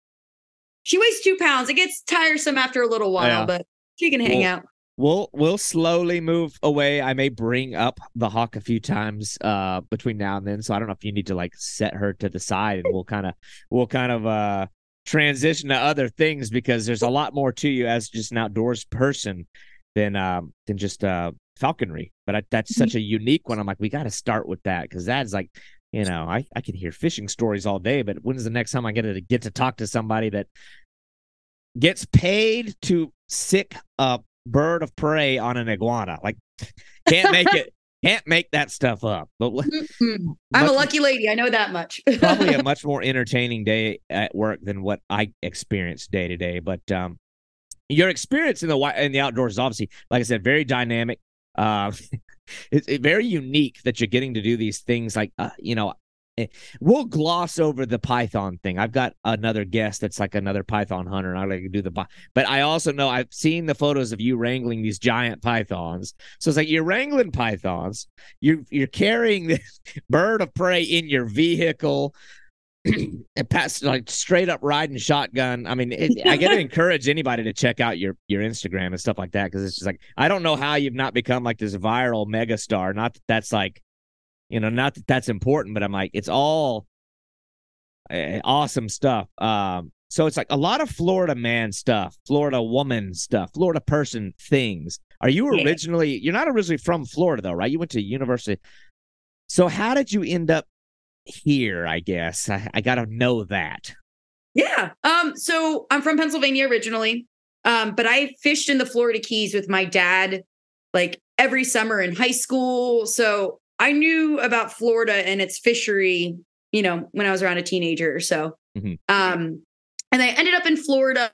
she weighs two pounds. It gets tiresome after a little while, yeah. but she can hang out. We'll we'll slowly move away. I may bring up the hawk a few times uh between now and then. So I don't know if you need to like set her to the side and we'll kind of we'll kind of uh transition to other things because there's a lot more to you as just an outdoors person than um than just uh falconry. But I, that's mm-hmm. such a unique one. I'm like, we got to start with that because that's like, you know, I I can hear fishing stories all day, but when's the next time I get to get to talk to somebody that gets paid to sic a bird of prey on an iguana? Like, can't make it. Can't make that stuff up. But mm-hmm. I'm a lucky lady. I know that much. probably a much more entertaining day at work than what I experience day to day. But um, your experience in the in the outdoors is obviously, like I said, very dynamic. Uh, it's, it's very unique that you're getting to do these things. Like, uh, you know, Eh, we'll gloss over the python thing. I've got another guest that's like another python hunter, and I like to do the. But I also know I've seen the photos of you wrangling these giant pythons. So it's like you're wrangling pythons. You're you're carrying this bird of prey in your vehicle and pass like straight up riding shotgun. I mean, it, I got to encourage anybody to check out your your Instagram and stuff like that because it's just like I don't know how you've not become like this viral megastar. Not that that's like, you know, not that that's important, but I'm like, it's all uh, awesome stuff. Um, so it's like a lot of Florida man stuff, Florida woman stuff, Florida person things. Are you originally? Yeah. You're not originally from Florida though, right? You went to university. So how did you end up here? I guess I, I got to know that. Yeah. Um. So I'm from Pennsylvania originally, um, but I fished in the Florida Keys with my dad, like every summer in high school. So I knew about Florida and its fishery, you know, when I was around a teenager or so. Mm-hmm. Um, and I ended up in Florida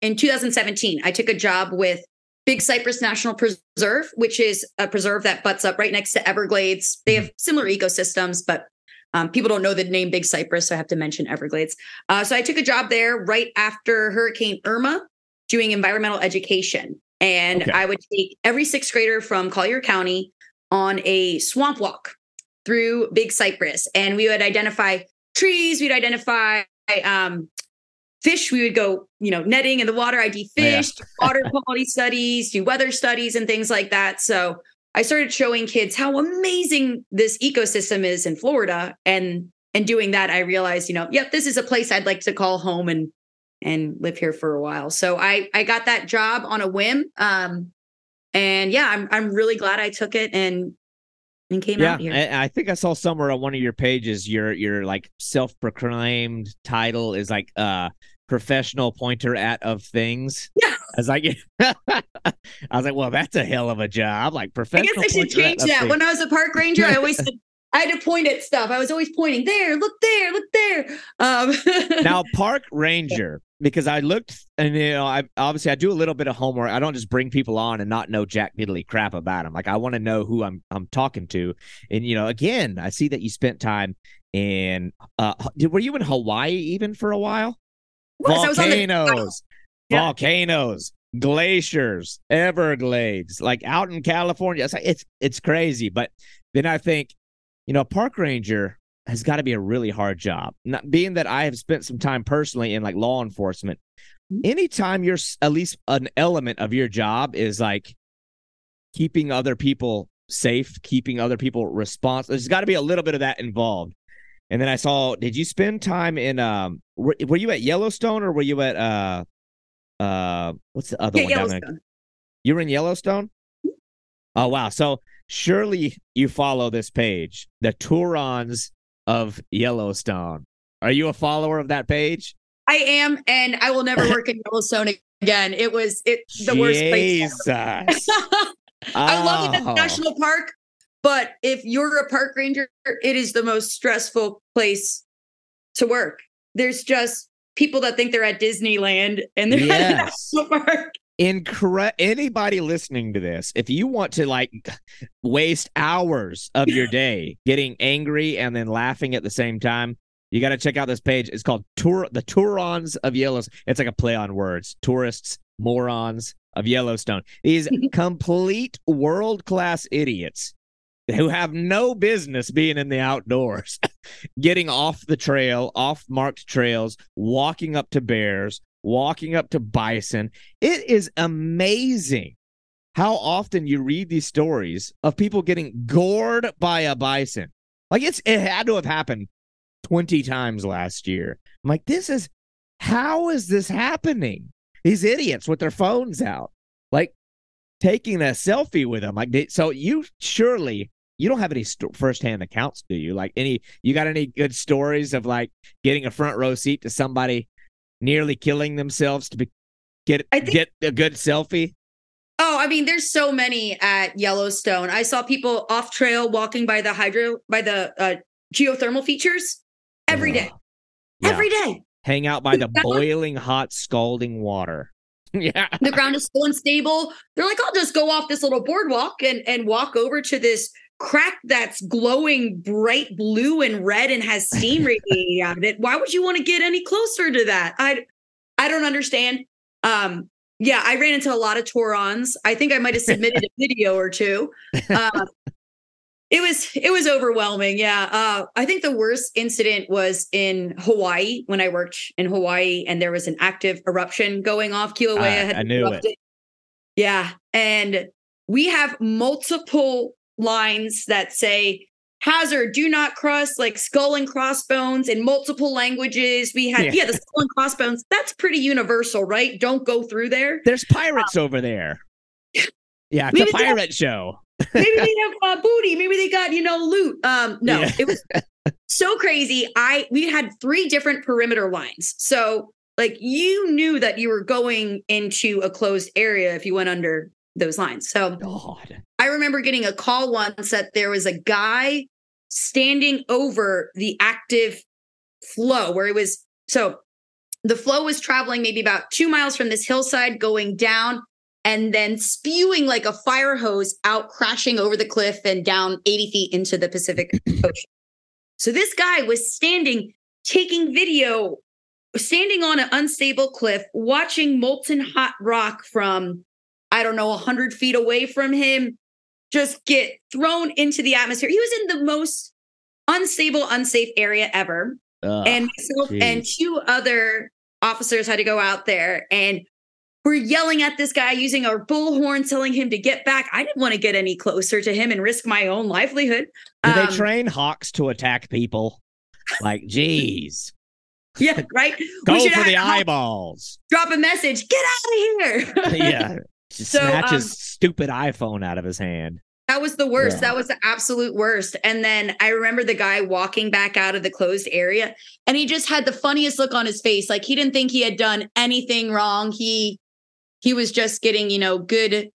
in 2017. I took a job with Big Cypress National Preserve, which is a preserve that butts up right next to Everglades. They have similar ecosystems, but um, people don't know the name Big Cypress, so I have to mention Everglades. Uh, so I took a job there right after Hurricane Irma, doing environmental education, and okay. I would take every sixth grader from Collier County on a swamp walk through Big Cypress, and we would identify trees, we'd identify um, fish we would go you know netting in the water id fish yeah. water quality studies do weather studies and things like that. So i started showing kids how amazing this ecosystem is in florida. And and doing that i realized you know yep this is a place i'd like to call home and and live here for a while. So i i got that job on a whim. Um and yeah i'm i'm really glad i took it and and came yeah, out here. I think I saw somewhere on one of your pages your your like self-proclaimed title is like uh professional pointer at of things. Yeah. I was like, I was like, well, that's a hell of a job. Like professional. I guess I should change that. When I was a park ranger, I always said I had to point at stuff. I was always pointing there, look there, look there. Um. now, park ranger, because I looked and you know, I obviously I do a little bit of homework. I don't just bring people on and not know jack diddly crap about them. Like I want to know who I'm I'm talking to. And you know, again, I see that you spent time in. Uh, were you in Hawaii even for a while? volcanoes, the- volcanoes, glaciers, Everglades, like out in California. It's like, it's it's crazy. But then I think, you know, a park ranger has got to be a really hard job. Not being that I have spent some time personally in like law enforcement. Mm-hmm. Anytime you're at least an element of your job is like keeping other people safe, keeping other people responsible. There's got to be a little bit of that involved. And then I saw, did you spend time in um were, were you at Yellowstone or were you at uh uh what's the other yeah, one? You were in Yellowstone? Hmm. Oh wow. So surely you follow this page, the Tourons of Yellowstone. Are you a follower of that page? I am, and I will never work in Yellowstone again. It was it the Jesus. worst place. I love it as a oh. national park, but if you're a park ranger, it is the most stressful place to work. There's just people that think they're at Disneyland and they're yes. at a national park. Incre- anybody listening to this, if you want to like waste hours of your day getting angry and then laughing at the same time, you got to check out this page. It's called Tour the Tourons of Yellowstone. It's like a play on words. Tourists, morons of Yellowstone. These complete world class idiots who have no business being in the outdoors, getting off the trail, off marked trails, walking up to bears, walking up to bison. It is amazing how often you read these stories of people getting gored by a bison. Like it's it had to have happened 20 times last year. I'm like, this is how is this happening? These idiots with their phones out, like taking a selfie with them. Like, so you surely you don't have any st- firsthand accounts, do you? Like any, you got any good stories of like getting a front row seat to somebody nearly killing themselves to be, get think, get a good selfie? Oh, I mean, there's so many at Yellowstone. I saw people off trail walking by the hydro by the uh, geothermal features every day. Yeah. Every day. Hang out by the boiling hot, scalding water. yeah. The ground is so unstable. They're like, I'll just go off this little boardwalk and and walk over to this crack that's glowing bright blue and red and has steam radiating out of it. Why would you want to get any closer to that? I I don't understand. Um, yeah, I ran into a lot of Tourons. I think I might have submitted a video or two. Uh, It was it was overwhelming. Yeah. Uh, I think the worst incident was in Hawaii when I worked in Hawaii and there was an active eruption going off. Kilauea I, had I knew erupted. it. Yeah. And we have multiple lines that say hazard, do not cross, like skull and crossbones in multiple languages. We had, Yeah. yeah, the skull and crossbones. That's pretty universal, right? Don't go through there. There's pirates over there. Yeah, it's a they have- pirate show. Maybe they have uh, booty. Maybe they got, you know, loot. Um, no, Yeah. it was so crazy. I we had three different perimeter lines. So like you knew that you were going into a closed area if you went under those lines. So God. I remember getting a call once that there was a guy standing over the active flow where it was so the flow was traveling maybe about two miles from this hillside going down and then spewing like a fire hose out crashing over the cliff and down 80 feet into the Pacific Ocean. So this guy was standing taking video standing on an unstable cliff watching molten hot rock from I don't know 100 feet away from him just get thrown into the atmosphere. He was in the most unstable, unsafe area ever. Ugh. and myself and two other officers had to go out there and we're yelling at this guy using our bullhorn, telling him to get back. I didn't want to get any closer to him and risk my own livelihood. Do they Um, train hawks to attack people? Like, geez. Yeah, right. Go we should for the eyeballs. drop a message. Get out of here. yeah. So, snatch um, his stupid iPhone out of his hand. That was the worst. Yeah. That was the absolute worst. And then I remember the guy walking back out of the closed area and he just had the funniest look on his face. Like he didn't think he had done anything wrong. He he was just getting, you know, good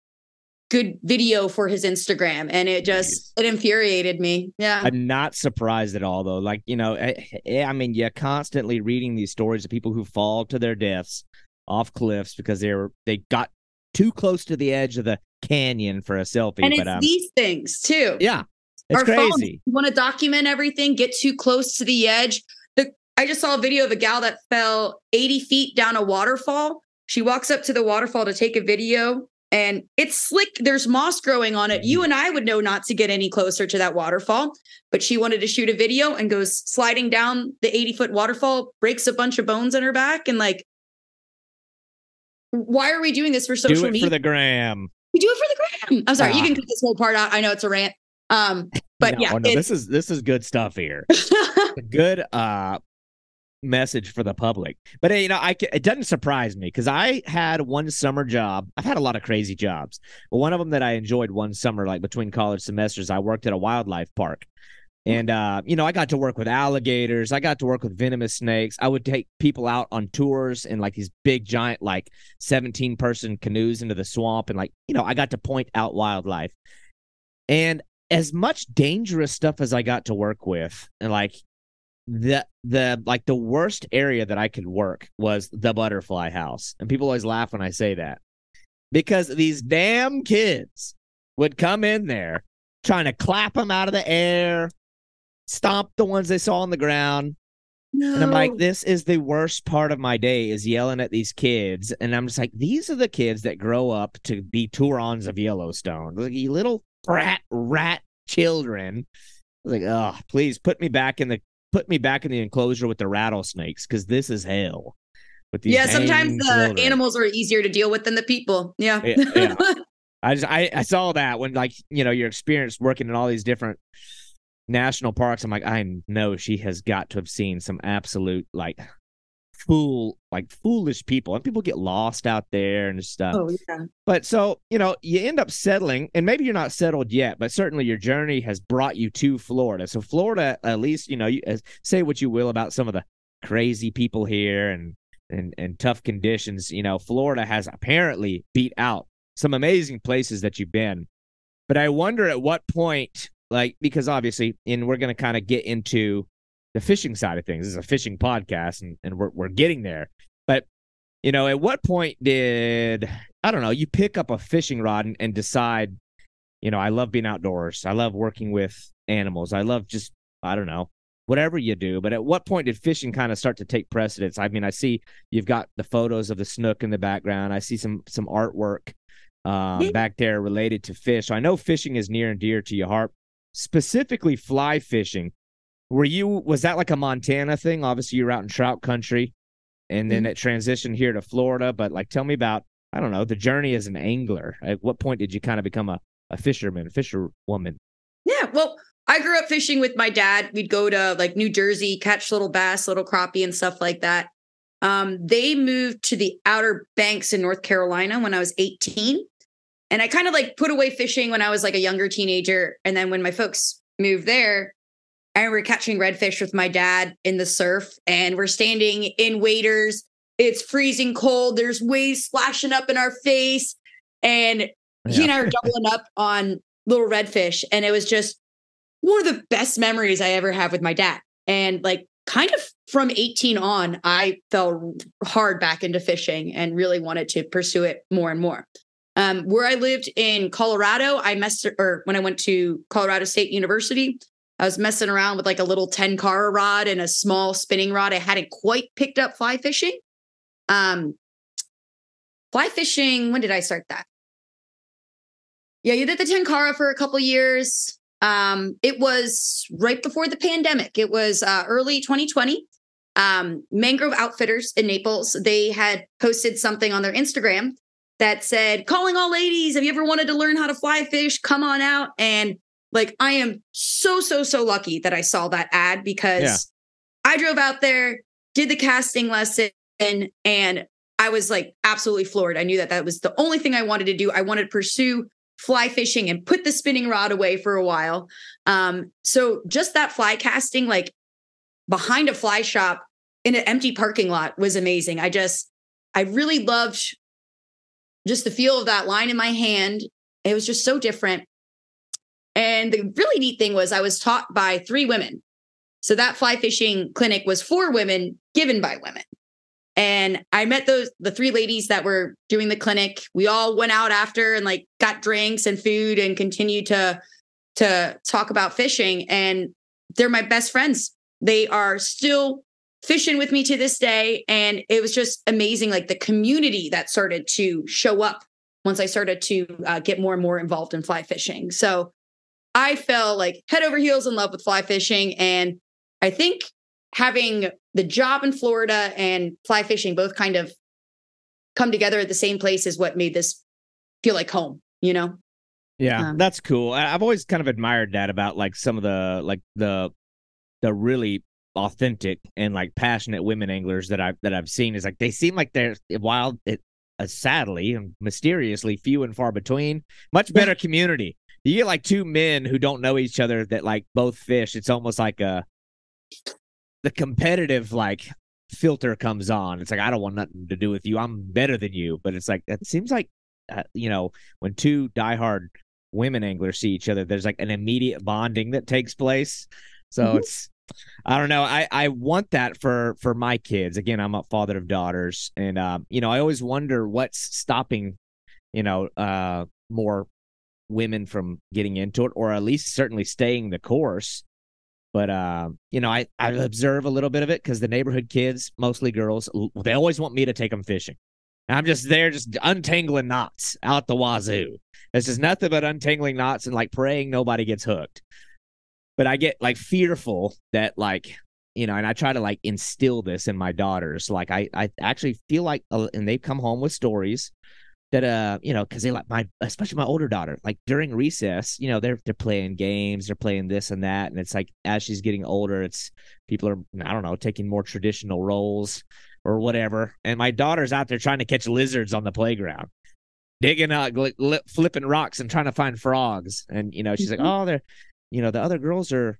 good video for his Instagram and it just it infuriated me. Yeah. I'm not surprised at all, though. Like, you know, I, I mean, you're constantly reading these stories of people who fall to their deaths off cliffs because they were they got too close to the edge of the canyon for a selfie. and but it's um, these things too. yeah, it's Our phones, crazy. you want to document everything, get too close to the edge. The I just saw a video of a gal that fell 80 feet down a waterfall. She walks up to the waterfall to take a video and it's slick. There's moss growing on it. You and I would know not to get any closer to that waterfall, but she wanted to shoot a video and goes sliding down the 80 foot waterfall, breaks a bunch of bones in her back. And like, why are we doing this for social Do it media? for the gram. we do it for the gram. I'm sorry, you Ah. can cut this whole part out. I know it's a rant. Um, but no, yeah, no, this is this is good stuff here. good uh message for the public. But hey, you know, I it doesn't surprise me because I had one summer job. I've had a lot of crazy jobs, but one of them that I enjoyed one summer, like between college semesters, I worked at a wildlife park. And uh, you know, I got to work with alligators. I got to work with venomous snakes. I would take people out on tours in like these big, giant, like seventeen person canoes into the swamp, and like you know, I got to point out wildlife. And as much dangerous stuff as I got to work with, and like the the like the worst area that I could work was the butterfly house. And people always laugh when I say that. Because these damn kids would come in there trying to clap them out of the air, stomp the ones they saw on the ground. no. And I'm like, this is the worst part of my day is yelling at these kids. And I'm just like, these are the kids that grow up to be Tourons of Yellowstone. Like, you little rat rat children. Like, oh, please put me back in the put me back in the enclosure with the rattlesnakes because this is hell. With these yeah, sometimes the children. animals are easier to deal with than the people. Yeah. Yeah, yeah. I just I, I saw that when like you know your experience working in all these different national parks. I'm like I know she has got to have seen some absolute like fool like foolish people and people get lost out there and stuff. oh, yeah. But so you know you end up settling and maybe you're not settled yet, but certainly your journey has brought you to Florida. So Florida, at least you know you as- say what you will about some of the crazy people here and and and tough conditions. You know Florida has apparently beat out some amazing places that you've been. But I wonder at what point, like, because obviously, and we're going to kind of get into the fishing side of things. This is a fishing podcast, and, and we're, we're getting there. But, you know, at what point did, I don't know, you pick up a fishing rod and, and decide, you know, I love being outdoors. I love working with animals. I love just, I don't know, whatever you do. But at what point did fishing kind of start to take precedence? I mean, I see you've got the photos of the snook in the background. I see some some artwork um, back there related to fish. So I know fishing is near and dear to your heart. Specifically fly fishing, were you was that like a Montana thing? Obviously, you're out in trout country, and then mm-hmm. it transitioned here to Florida. But like, tell me about I don't know the journey as an angler. At what point did you kind of become a a fisherman, a fisherwoman? Yeah, well, I grew up fishing with my dad. We'd go to like New Jersey, catch little bass, little crappie, and stuff like that. Um, they moved to the Outer Banks in North Carolina when I was 18. And I kind of like put away fishing when I was like a younger teenager. And then when my folks moved there, I we're catching redfish with my dad in the surf, and we're standing in waders. It's freezing cold. There's waves splashing up in our face. And yeah. he and I are doubling up on little redfish. And it was just one of the best memories I ever have with my dad. And like kind of from 18 on, I fell hard back into fishing and really wanted to pursue it more and more. Um, where I lived in Colorado, I messed, or when I went to Colorado State University, I was messing around with like a little tenkara rod and a small spinning rod. I hadn't quite picked up fly fishing. Um, fly fishing, when did I start that? Yeah, you did the tenkara for a couple years. Um, it was right before the pandemic. It was uh, early 2020. Um, Mangrove Outfitters in Naples, they had posted something on their Instagram that said, calling all ladies, have you ever wanted to learn how to fly fish? Come on out. And like, I am so, so, so lucky that I saw that ad because yeah. I drove out there, did the casting lesson, and I was like absolutely floored. I knew that that was the only thing I wanted to do. I wanted to pursue fly fishing and put the spinning rod away for a while. Um, so just that fly casting, like behind a fly shop in an empty parking lot, was amazing. I just, I really loved just the feel of that line in my hand. It was just so different. And the really neat thing was I was taught by three women. So that fly fishing clinic was for women given by women. And I met those the three ladies that were doing the clinic. We all went out after and like got drinks and food and continued to to talk about fishing. And they're my best friends. They are still fishing with me to this day. And it was just amazing, like the community that started to show up once I started to uh, get more and more involved in fly fishing. So I fell like head over heels in love with fly fishing. And I think having the job in Florida and fly fishing both kind of come together at the same place is what made this feel like home, you know? Yeah, um, that's cool. I've always kind of admired that about like some of the like the the really authentic and like passionate women anglers that I've that I've seen is like they seem like they're wild it uh, sadly and mysteriously few and far between. Much better community. You get like two men who don't know each other that like both fish. It's almost like a the competitive like filter comes on. It's like I don't want nothing to do with you. I'm better than you. But it's like it seems like uh, you know when two diehard women anglers see each other, there's like an immediate bonding that takes place. So mm-hmm. it's I don't know. I I want that for for my kids. Again, I'm a father of daughters, and um, you know I always wonder what's stopping you know uh more women from getting into it, or at least certainly staying the course. But uh, you know, I I observe a little bit of it because the neighborhood kids, mostly girls, they always want me to take them fishing. I'm just there, just untangling knots out the wazoo. This is nothing but untangling knots and like praying nobody gets hooked. But I get like fearful that like you know, and I try to like instill this in my daughters. Like I I actually feel like, uh, and they come home with stories that uh you know because they like my especially my older daughter like during recess you know they're they're playing games they're playing this and that and it's like as she's getting older it's people are i don't know taking more traditional roles or whatever and my daughter's out there trying to catch lizards on the playground digging out flipping rocks and trying to find frogs and you know she's mm-hmm. like oh they're you know the other girls are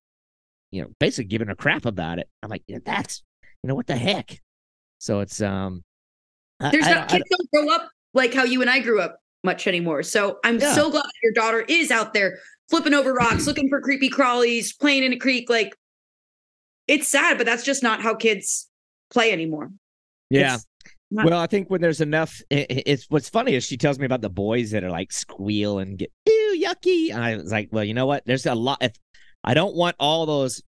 you know basically giving her crap about it i'm like yeah, that's you know what the heck so it's um there's I, not I, kids I, don't grow up like how you and I grew up much anymore. So I'm yeah. so glad your daughter is out there flipping over rocks, looking for creepy crawlies, playing in a creek. Like it's sad, but that's just not how kids play anymore. Yeah. Well, I think when there's enough, it, it's what's funny is she tells me about the boys that are like squeal and get yucky. And I was like, well, you know what? There's a lot. If I don't want all those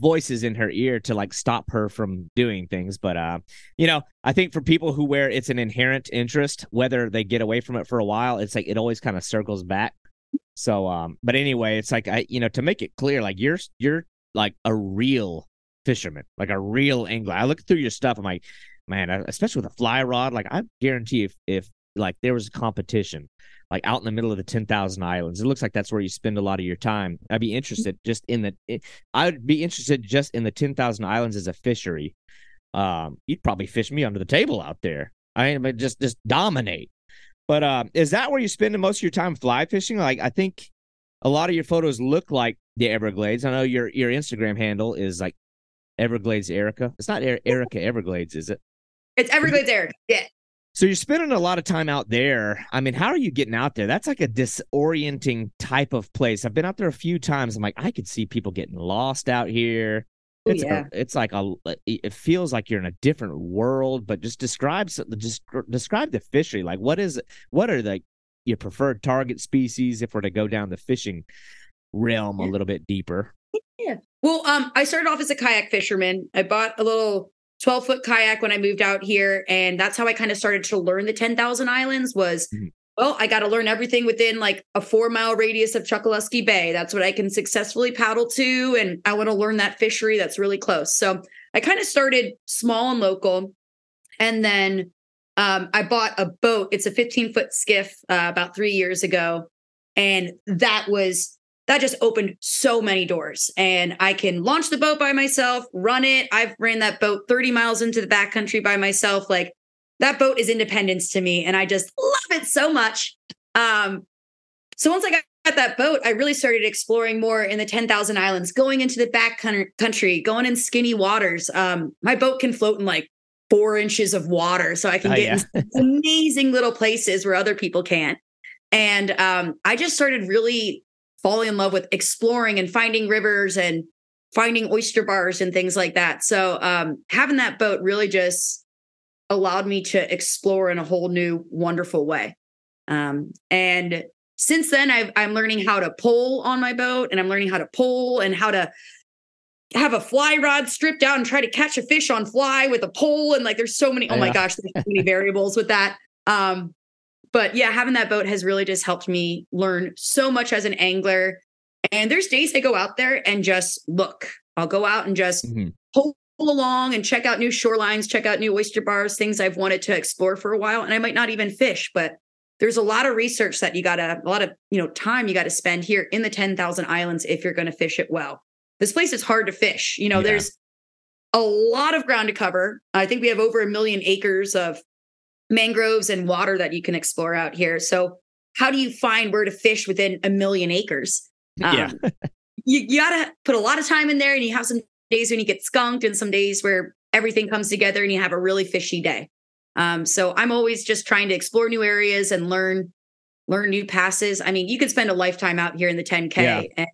voices in her ear to like stop her from doing things but uh you know i think for people who wear it's an inherent interest whether they get away from it for a while it's like it always kind of circles back So, um, but anyway, it's like I, you know, to make it clear, like you're you're like a real fisherman, like a real angler. I look through your stuff, I'm like, man, especially with a fly rod, like I guarantee if if like there was a competition, like out in the middle of the ten thousand islands, it looks like that's where you spend a lot of your time. I'd be interested just in the, it, I'd be interested just in the ten thousand islands as a fishery. Um, you'd probably fish me under the table out there. I mean, just just dominate. But uh, is that where you spend most of your time fly fishing? Like, I think a lot of your photos look like the Everglades. I know your your Instagram handle is like Everglades Erica. It's not Erica Everglades, is it? It's Everglades Erica. Yeah. So you're spending a lot of time out there. I mean, how are you getting out there? That's like a disorienting type of place. I've been out there a few times. I'm like, I could see people getting lost out here. It's yeah. a, it's like a it feels like you're in a different world. But just describe just describe the fishery. Like, what is what are the your preferred target species if we're to go down the fishing realm a little bit deeper? Yeah. Well, um, I started off as a kayak fisherman. I bought a little 12 foot kayak when I moved out here. And that's how I kind of started to learn the 10,000 islands was, mm-hmm. well, I got to learn everything within like a four mile radius of Chokoloskee Bay. That's what I can successfully paddle to. And I want to learn that fishery that's really close. So I kind of started small and local. And then um, I bought a boat. It's a 15 foot skiff uh, about three years ago. And that was that just opened so many doors and i can launch the boat by myself run it. I've ran that boat 30 miles into the backcountry by myself. Like that boat is independence to me and i just love it so much. Um so once i got that boat i really started exploring more in the 10,000 islands going into the back country going in skinny waters. Um my boat can float in like four inches of water so i can oh, get yeah. in amazing little places where other people can't. And um, I just started really falling in love with exploring and finding rivers and finding oyster bars and things like that. So um, having that boat really just allowed me to explore in a whole new, wonderful way. Um, and since then, i am learning how to pull on my boat, and I'm learning how to pull and how to have a fly rod stripped out and try to catch a fish on fly with a pole. And like, there's so many. Oh my gosh, there's so many variables with that. Um, but yeah, having that boat has really just helped me learn so much as an angler. And there's days I go out there and just look. I'll go out and just mm-hmm. pull along and check out new shorelines, check out new oyster bars, things I've wanted to explore for a while. And I might not even fish, but there's a lot of research that you got to, a lot of, you know, time you got to spend here in the 10,000 islands if you're going to fish it well. This place is hard to fish. You know, yeah. there's a lot of ground to cover. I think we have over a million acres of mangroves and water that you can explore out here. So, how do you find where to fish within a million acres? Um, yeah. you, you got to put a lot of time in there, and you have some days when you get skunked, and some days where everything comes together and you have a really fishy day. Um, so, I'm always just trying to explore new areas and learn learn new passes. I mean, you could spend a lifetime out here in the 10K yeah. and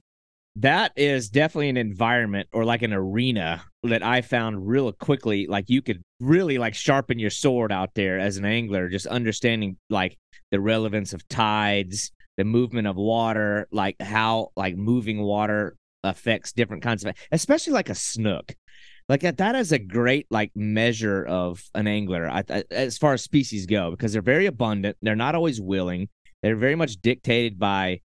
that is definitely an environment or like an arena that I found real quickly. Like you could really like sharpen your sword out there as an angler, just understanding like the relevance of tides, the movement of water, like how like moving water affects different kinds of, especially like a snook. Like that, that is a great like measure of an angler I, I, as far as species go because they're very abundant. They're not always willing. They're very much dictated by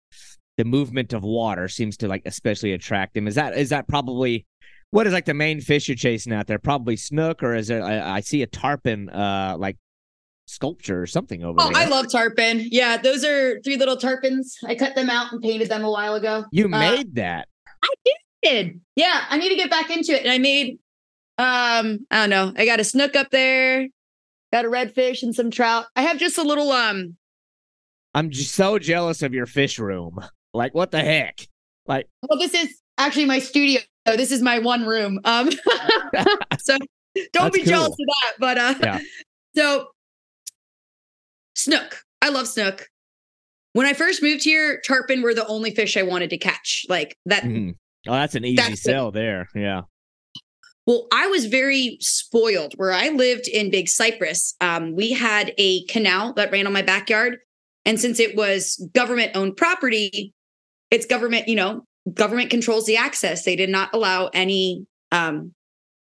the movement of water seems to like especially attract him. Is that is that probably what is like the main fish you're chasing out there? Probably snook, or is there? I, I see a tarpon, uh, like sculpture or something over there? oh, there. I love tarpon. Yeah, those are three little tarpons. I cut them out and painted them a while ago. You uh, made that? I did. Yeah, I need to get back into it. And I made, um, I don't know. I got a snook up there, got a redfish and some trout. I have just a little, um. I'm just so jealous of your fish room. Like, what the heck? Like, well, this is actually my studio. This is my one room. Um, so don't be cool. jealous of that. But uh, yeah. so snook. I love snook. When I first moved here, tarpon were the only fish I wanted to catch. Like that. Mm-hmm. Oh, that's an easy that's sell the, there. Yeah. Well, I was very spoiled where I lived in Big Cypress. Um, we had a canal that ran on my backyard. And since it was government owned property, it's government, you know, government controls the access. They did not allow any um,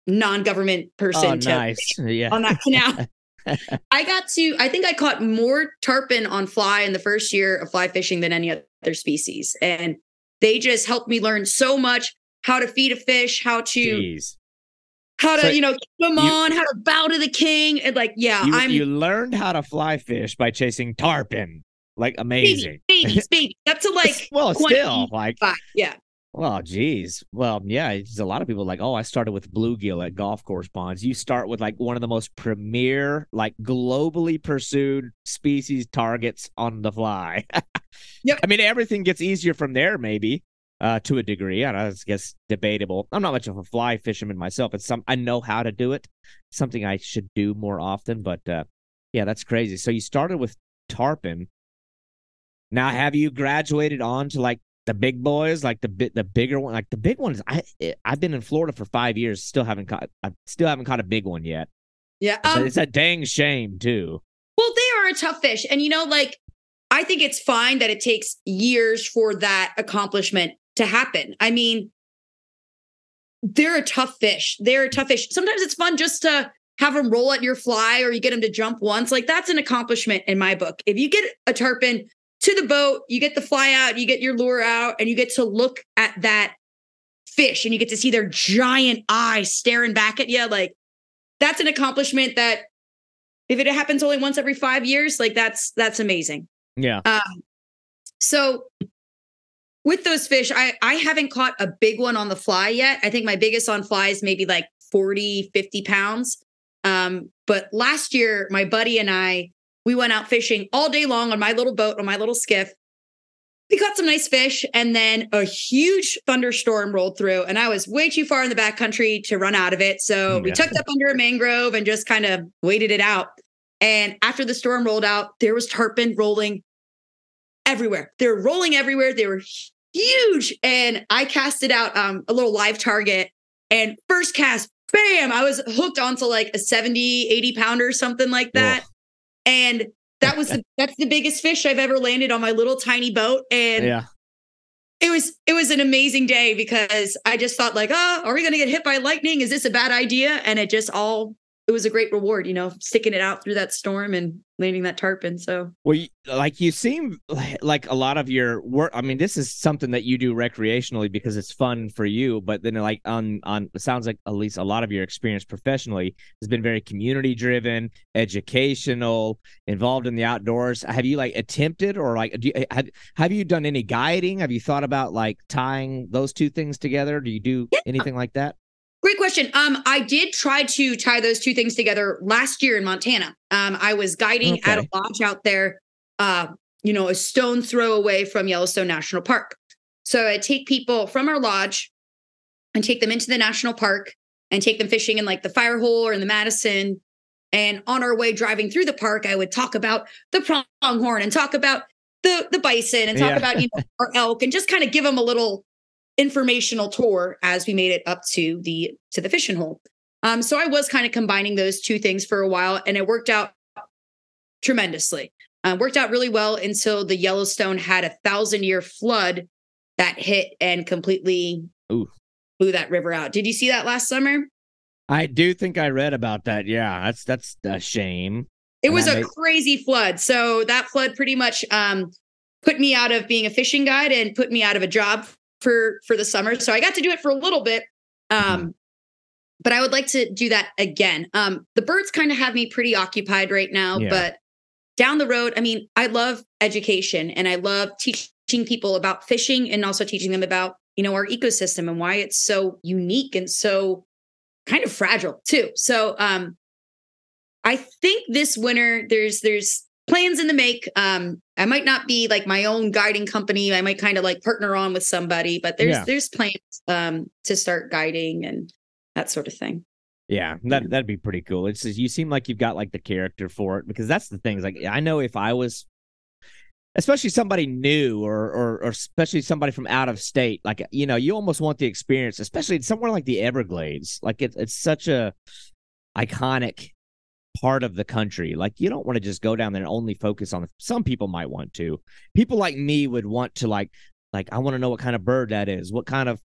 non-government person oh, to nice. yeah. on that canal. I got to, I think I caught more tarpon on fly in the first year of fly fishing than any other species. And they just helped me learn so much how to feed a fish, how to Jeez. how to, so you know, keep them you, on, how to bow to the king. And like, yeah, you, I'm you learned how to fly fish by chasing tarpon. Like amazing. Babies, babies, That's a like well, still like yeah. Well, geez. Well, yeah, a lot of people like, oh, I started with bluegill at golf course ponds. You start with like one of the most premier, like globally pursued species targets on the fly. yep. I mean, everything gets easier from there, maybe uh, to a degree. I guess debatable. I'm not much of a fly fisherman myself. It's some I know how to do it. Something I should do more often. But uh, yeah, that's crazy. So you started with tarpon. Now, have you graduated on to like the big boys, like the bit the bigger one, like the big ones. I eh, I've been in Florida for five years, still haven't caught. I still haven't caught a big one yet. Yeah, um, it's a dang shame too. Well, they are a tough fish, and you know, like I think it's fine that it takes years for that accomplishment to happen. I mean, they're a tough fish. They're a tough fish. Sometimes it's fun just to have them roll at your fly, or you get them to jump once. Like that's an accomplishment in my book. If you get a tarpon to the boat, you get the fly out, you get your lure out, and you get to look at that fish and you get to see their giant eyes staring back at you. Like that's an accomplishment that if it happens only once every five years, like that's that's amazing. Yeah. Um, so with those fish, I I haven't caught a big one on the fly yet. I think my biggest on fly is maybe like 40, 50 pounds. Um, but last year, my buddy and I we went out fishing all day long on my little boat, on my little skiff. We caught some nice fish, and then a huge thunderstorm rolled through, and I was way too far in the backcountry to run out of it. So yeah. we tucked up under a mangrove and just kind of waited it out. And after the storm rolled out, there was tarpon rolling everywhere. They were rolling everywhere. They were huge. And I casted out um, a little live target. And first cast, bam, I was hooked onto like a 70, 80 pounder, something like that. And that was the, that's the biggest fish I've ever landed on my little tiny boat. And yeah. it was it was an amazing day because I just thought like, oh, are we gonna get hit by lightning? Is this a bad idea? And it just all it was a great reward, you know, sticking it out through that storm and landing that tarpon. So, well, like you seem like a lot of your work. I mean, this is something that you do recreationally because it's fun for you. But then, like on on, it sounds like at least a lot of your experience professionally has been very community driven, educational, involved in the outdoors. Have you like attempted or like do you, have have you done any guiding? Have you thought about like tying those two things together? Do you do yeah. anything like that? Great question. Um, I did try to tie those two things together last year in Montana. Um, I was guiding okay. at a lodge out there, uh, you know, a stone throw away from Yellowstone National Park. So I take people from our lodge and take them into the national park and take them fishing in like the Firehole or in the Madison. And on our way driving through the park, I would talk about the pronghorn and talk about the the bison and talk yeah. about you know our elk and just kind of give them a little informational tour as we made it up to the to the fishing hole. Um, so I was kind of combining those two things for a while, and it worked out tremendously. Uh, worked out really well until the Yellowstone had a thousand year flood that hit and completely Ooh. blew that river out. Did you see that last summer? I do think I read about that. Yeah, that's that's a shame. It was a crazy flood. So that flood pretty much um, put me out of being a fishing guide and put me out of a job for for the summer. So I got to do it for a little bit. Um, mm-hmm. but I would like to do that again. Um, the birds kind of have me pretty occupied right now, yeah. but down the road, I mean, I love education and I love teaching people about fishing and also teaching them about, you know, our ecosystem and why it's so unique and so kind of fragile too. So um I think this winter there's there's plans in the make. Um, I might not be like my own guiding company. I might kind of like partner on with somebody, but there's yeah. there's plans um to start guiding and that sort of thing. Yeah, that that'd be pretty cool. It's just, you seem like you've got like the character for it because that's the thing. Like I know if I was especially somebody new or, or or especially somebody from out of state like you know you almost want the experience especially somewhere like the everglades like it, it's such a iconic part of the country. Like you don't want to just go down there and only focus on some people might want to. People like me would want to like like I want to know what kind of bird that is. What kind of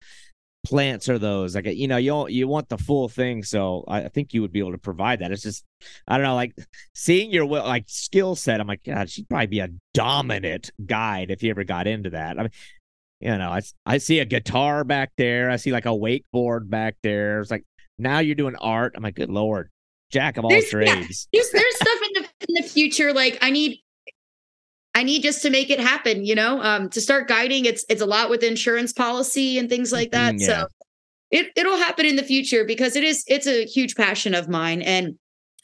plants are those? Like, you know, you you want the full thing. So I think you would be able to provide that. It's just, I don't know, like seeing your like skill set. I'm like, God, she'd probably be a dominant guide if you ever got into that. I mean, you know, I I see a guitar back there. I see like a wakeboard back there. It's like now you're doing art. I'm like, good lord, jack of all there's, trades. Yeah, there's, there's stuff in the in the future. Like I need I need just to make it happen, you know, um, to start guiding. It's it's a lot with insurance policy and things like that. Yeah. So it it'll happen in the future because it is it's a huge passion of mine. And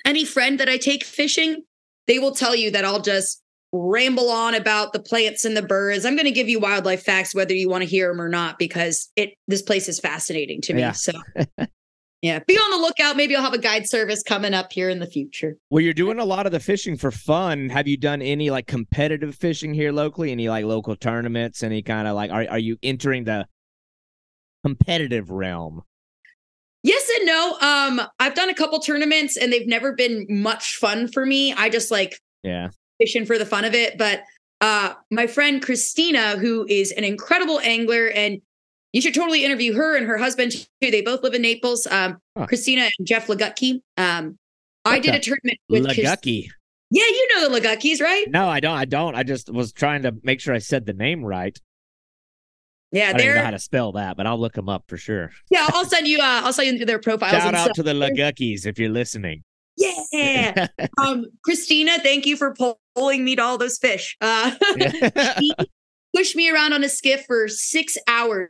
any friend that I take fishing, they will tell you that I'll just ramble on about the plants and the birds. I'm going to give you wildlife facts whether you want to hear them or not because it this place is fascinating to me. Yeah. So Yeah, be on the lookout. Maybe I'll have a guide service coming up here in the future. Well, you're doing a lot of the fishing for fun. Have you done any like competitive fishing here locally? Any like local tournaments? Any kind of like are are you entering the competitive realm? Yes and no. Um, I've done a couple tournaments and they've never been much fun for me. I just like yeah fishing for the fun of it. But uh, my friend Christina, who is an incredible angler and you should totally interview her and her husband too. They both live in Naples. Um, huh. Christina and Jeff Legutke. Um, I did a tournament with Legutke. yeah, you know the Legutkes, right? No, I don't. I don't. I just was trying to make sure I said the name right. Yeah, I don't know how to spell that, but I'll look them up for sure. Yeah, I'll send you. Uh, I'll send you their profiles. Shout out stuff. to the Legutkes if you're listening. Yeah. um, Christina, thank you for pulling me to all those fish. Uh, she pushed me around on a skiff for six hours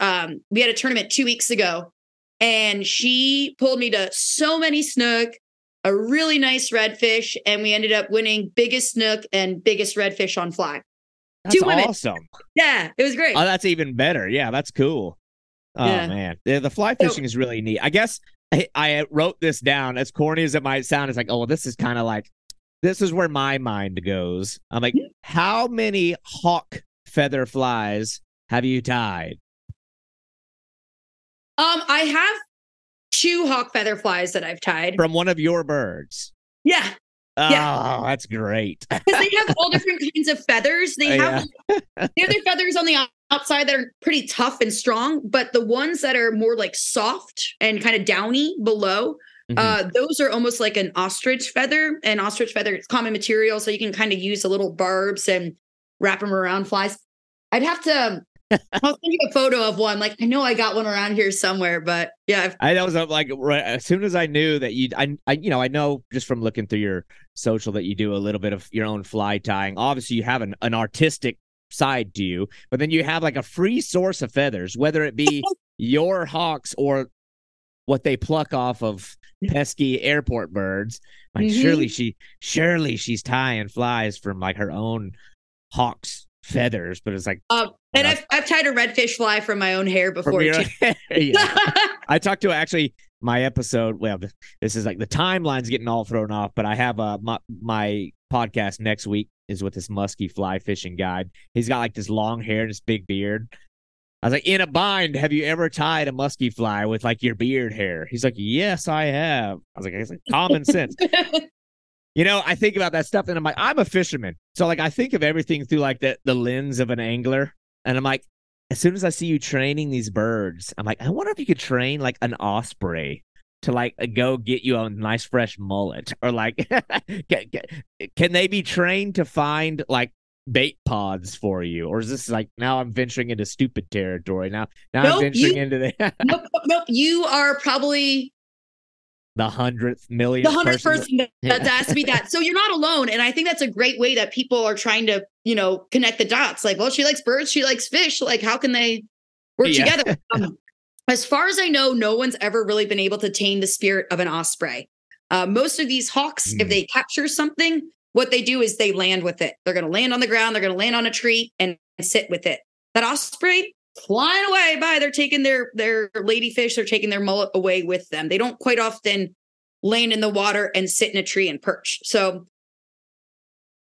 um, we had a tournament two weeks ago, and she pulled me to so many snook, a really nice redfish, and we ended up winning biggest snook and biggest redfish on fly. That's two women. awesome. Yeah, it was great. Oh, that's even better. Yeah, that's cool. Oh yeah. man, the, the fly fishing so, is really neat. I guess I, I, wrote this down as corny as it might sound. It's like, oh, well, this is kind of like this is where my mind goes. I'm like, mm-hmm. how many hawk feather flies have you tied? Um, I have two hawk feather flies that I've tied from one of your birds. Yeah. Oh, yeah. that's great. Because they have all different kinds of feathers. They have yeah. they have their feathers on the outside that are pretty tough and strong, but the ones that are more like soft and kind of downy below, mm-hmm. uh, those are almost like an ostrich feather. And ostrich feather is common material, so you can kind of use the little barbs and wrap them around flies. I'd have to I'll send you a photo of one. Like I know I got one around here somewhere, but yeah. I've- I was like right as soon as I knew that you, I, I, you know, I know just from looking through your social that you do a little bit of your own fly tying. Obviously, you have an, an artistic side to you, but then you have like a free source of feathers, whether it be your hawks or what they pluck off of pesky airport birds. Like mm-hmm. surely she, surely she's tying flies from like her own hawks feathers, but it's like. Um, and I've, I've tied a redfish fly from my own hair before. I talked to actually my episode. Well, this is like the timeline's getting all thrown off, but I have uh, my, my podcast next week is with this musky fly fishing guide. He's got like this long hair and this big beard. I was like, in a bind, have you ever tied a musky fly with like your beard hair? He's like, yes, I have. I was like, it's like common sense. You know, I think about that stuff and I'm like, I'm a fisherman. So like I think of everything through like the, the lens of an angler. And I'm like, as soon as I see you training these birds, I'm like, I wonder if you could train like an osprey to like go get you a nice fresh mullet or like can, can they be trained to find like bait pods for you or is this like now i'm venturing into stupid territory now now nope, i'm venturing you, into the nope, nope you are probably the hundredth million the hundredth person, that, that has to be that. So you're not alone. And i think that's a great way that people are trying to you know connect the dots. Like well she likes birds. She likes fish. Like how can they work yeah. together? Um, as far as i know no one's ever really been able to tame the spirit of an osprey. Uh, most of these hawks mm. if they capture something what they do is they land with it. They're going to land on the ground. They're going to land on a tree and sit with it. That osprey flying away by. They're taking their their ladyfish, they're taking their mullet away with them. They don't quite often land in the water and sit in a tree and perch. So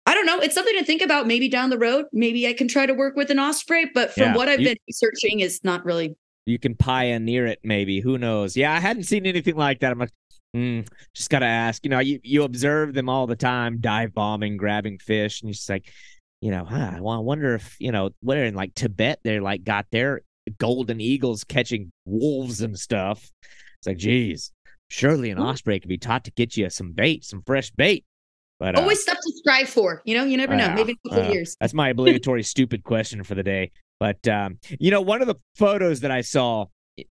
I don't know. It's something to think about maybe down the road. Maybe I can try to work with an osprey, but from yeah, what I've you, been researching is not really you can pioneer it maybe. Who knows? Yeah, I hadn't seen anything like that. I'm like, mm, just gotta ask. You know, you, you observe them all the time, dive bombing, grabbing fish, and you're just like, you know, huh, I wonder if, you know, where in like Tibet they're like got their golden eagles catching wolves and stuff. It's like, geez, surely an osprey could be taught to get you some bait, some fresh bait. But uh, always stuff to strive for. You know, you never know. Uh, Maybe in a couple uh, years. That's my obligatory stupid question for the day. But um, you know, one of the photos that I saw,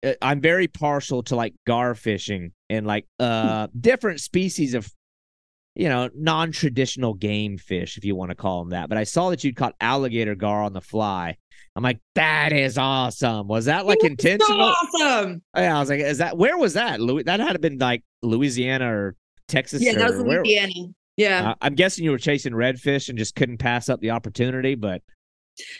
uh, I'm very partial to like gar fishing and like uh different species of you know non-traditional game fish if you want to call them that but i saw that you'd caught alligator gar on the fly. I'm like that is awesome. Was that like intentional so awesome! Yeah i was like is that where was that? Louis that had been like louisiana or texas yeah or that was louisiana. Where? yeah. Uh, i'm guessing you were chasing redfish and just couldn't pass up the opportunity but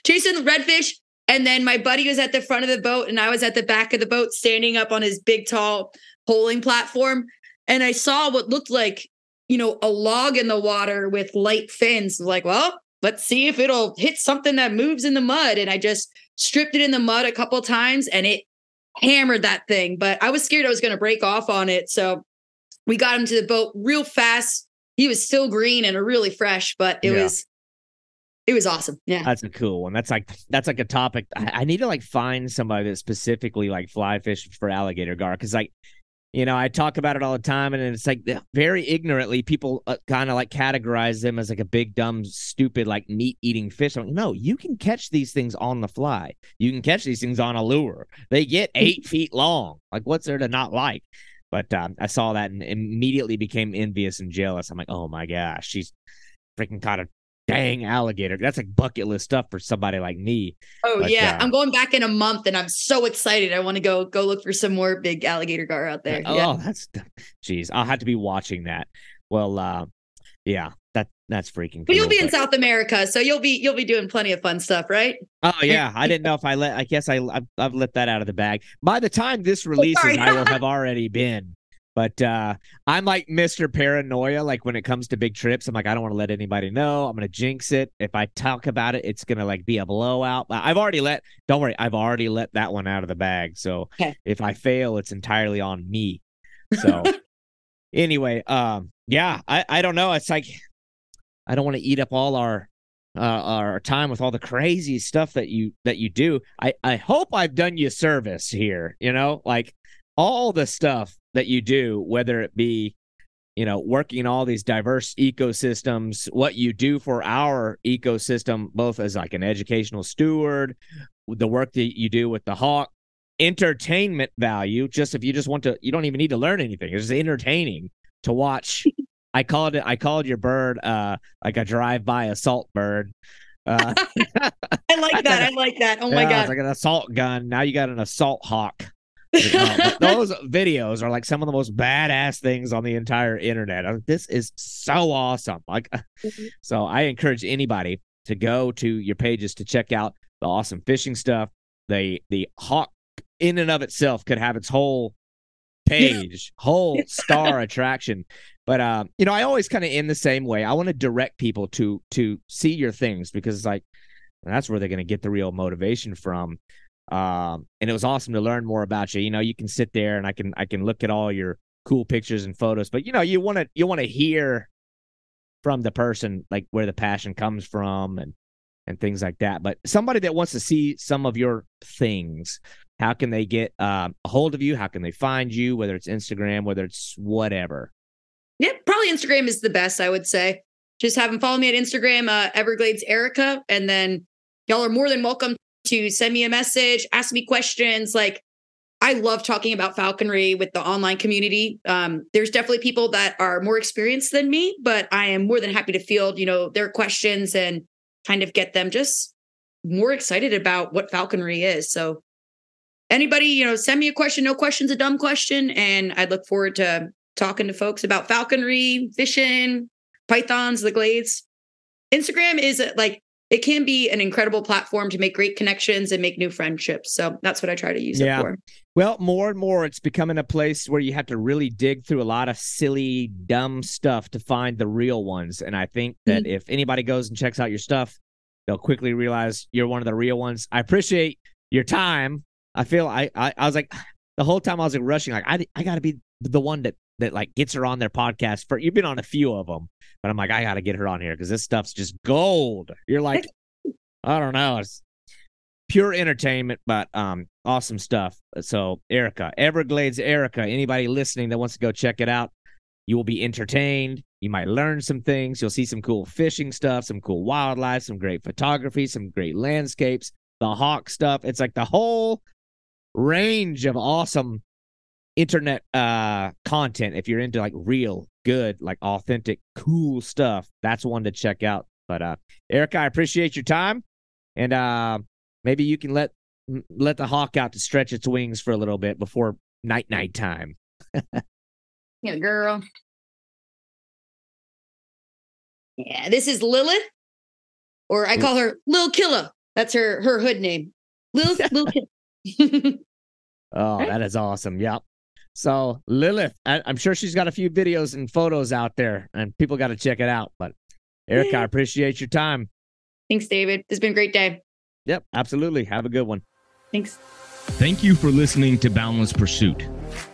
chasing redfish and then my buddy was at the front of the boat and i was at the back of the boat standing up on his big tall poling platform and i saw what looked like you know, a log in the water with light fins. Like, well, let's see if it'll hit something that moves in the mud. And I just stripped it in the mud a couple times and it hammered that thing. But I was scared I was going to break off on it. So we got him to the boat real fast. He was still green and really fresh, but it yeah. was it was awesome. Yeah. That's a cool one. That's like that's like a topic. I, I need to like find somebody that specifically like fly fish for alligator gar because like you know, I talk about it all the time, and it's like very ignorantly people uh, kind of like categorize them as like a big, dumb, stupid, like meat eating fish. I'm like, no, you can catch these things on the fly. You can catch these things on a lure. They get eight feet long. Like, what's there to not like? But um, I saw that and immediately became envious and jealous. I'm like, oh my gosh, she's freaking caught a dang alligator. That's like bucket list stuff for somebody like me. Oh but, yeah, uh, I'm going back in a month, and I'm so excited. I want to go go look for some more big alligator gar out there. Oh, yeah. that's geez, I'll have to be watching that. Well, uh, yeah, that that's freaking. But cool, you'll be but... in South America, so you'll be you'll be doing plenty of fun stuff, right? Oh yeah, I didn't know if I let. I guess I I've, I've let that out of the bag. By the time this oh, releases, oh, I will have already been. But uh, I'm like Mr. Paranoia. Like when it comes to big trips, I'm like, I don't want to let anybody know. I'm gonna jinx it. If I talk about it, it's gonna like be a blowout. I've already let. Don't worry, I've already let that one out of the bag. So okay. if I fail, it's entirely on me. So anyway, um, yeah, I I don't know. It's like I don't want to eat up all our uh, our time with all the crazy stuff that you that you do. I I hope I've done you service here. You know, like all the stuff that you do, whether it be, you know, working in all these diverse ecosystems, what you do for our ecosystem, both as like an educational steward, the work that you do with the hawk, entertainment value. Just if you just want to, you don't even need to learn anything. It's just entertaining to watch. I called it. I called your bird uh like a drive-by assault bird. Uh, I like that. I like that. Oh my god! It's like an assault gun. Now you got an assault hawk those videos are like some of the most badass things on the entire internet. Like, this is so awesome. Like, mm-hmm. so I encourage anybody to go to your pages to check out the awesome fishing stuff. The the hawk in and of itself could have its whole page, whole star attraction. But um, you know, I always kind of in the same way. I want to direct people to to see your things because it's like that's where they're going to get the real motivation from. Um, and it was awesome to learn more about you. You know, you can sit there and I can I can look at all your cool pictures and photos, but you know, you want to you want to hear from the person like where the passion comes from and and things like that. But somebody that wants to see some of your things, how can they get um, a hold of you? How can they find you? Whether it's Instagram, whether it's whatever. Yeah, probably Instagram is the best. I would say. Just have them follow me at Instagram, uh, Everglades Erica, and then y'all are more than welcome to send me a message, ask me questions. Like, I love talking about falconry with the online community. Um, there's definitely people that are more experienced than me, but I am more than happy to field, you know, their questions and kind of get them just more excited about what falconry is. So anybody, you know, send me a question. No question's a dumb question. And I'd look forward to talking to folks about falconry, fishing, pythons, the glades. Instagram is like it can be an incredible platform to make great connections and make new friendships. So that's what I try to use yeah. it for. Well, more and more, it's becoming a place where you have to really dig through a lot of silly, dumb stuff to find the real ones. And I think that mm-hmm. if anybody goes and checks out your stuff, they'll quickly realize you're one of the real ones. I appreciate your time. I feel I I, I was like the whole time I was like rushing, like I I got to be the one that that like gets her on their podcast. For you've been on a few of them, but I'm like, I got to get her on here because this stuff's just gold. You're like, I don't know. It's, pure entertainment, but um, awesome stuff. So, Erica, Everglades Erica, anybody listening that wants to go check it out, you will be entertained. You might learn some things. You'll see some cool fishing stuff, some cool wildlife, some great photography, some great landscapes, the hawk stuff. It's like the whole range of awesome internet uh content if you're into like real good like authentic cool stuff that's one to check out. But uh erica i appreciate your time and uh maybe you can let let the hawk out to stretch its wings for a little bit before night night time. Yeah girl. Yeah this is lilith or i call her lil killer that's her her hood name. Lil lil killer oh that is awesome. Yep so Lilith, I, am sure she's got a few videos and photos out there, and people got to check it out. But Erica, I appreciate your time. Thanks, David. It's been a great day. Yep, absolutely. Have a good one. Thanks. Thank you for listening to Boundless Pursuit.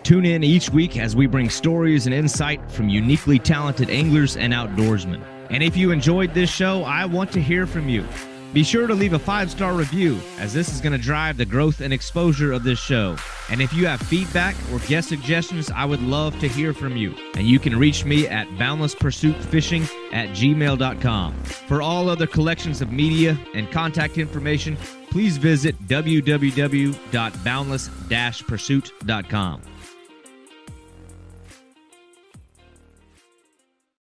Tune in each week as we bring stories and insight from uniquely talented anglers and outdoorsmen. And if you enjoyed this show, I want to hear from you. Be sure to leave a five star review, as this is going to drive the growth and exposure of this show. And if you have feedback or guest suggestions, I would love to hear from you. And you can reach me at boundlesspursuitfishing at gmail.com. For all other collections of media and contact information, please visit www.boundless-pursuit.com.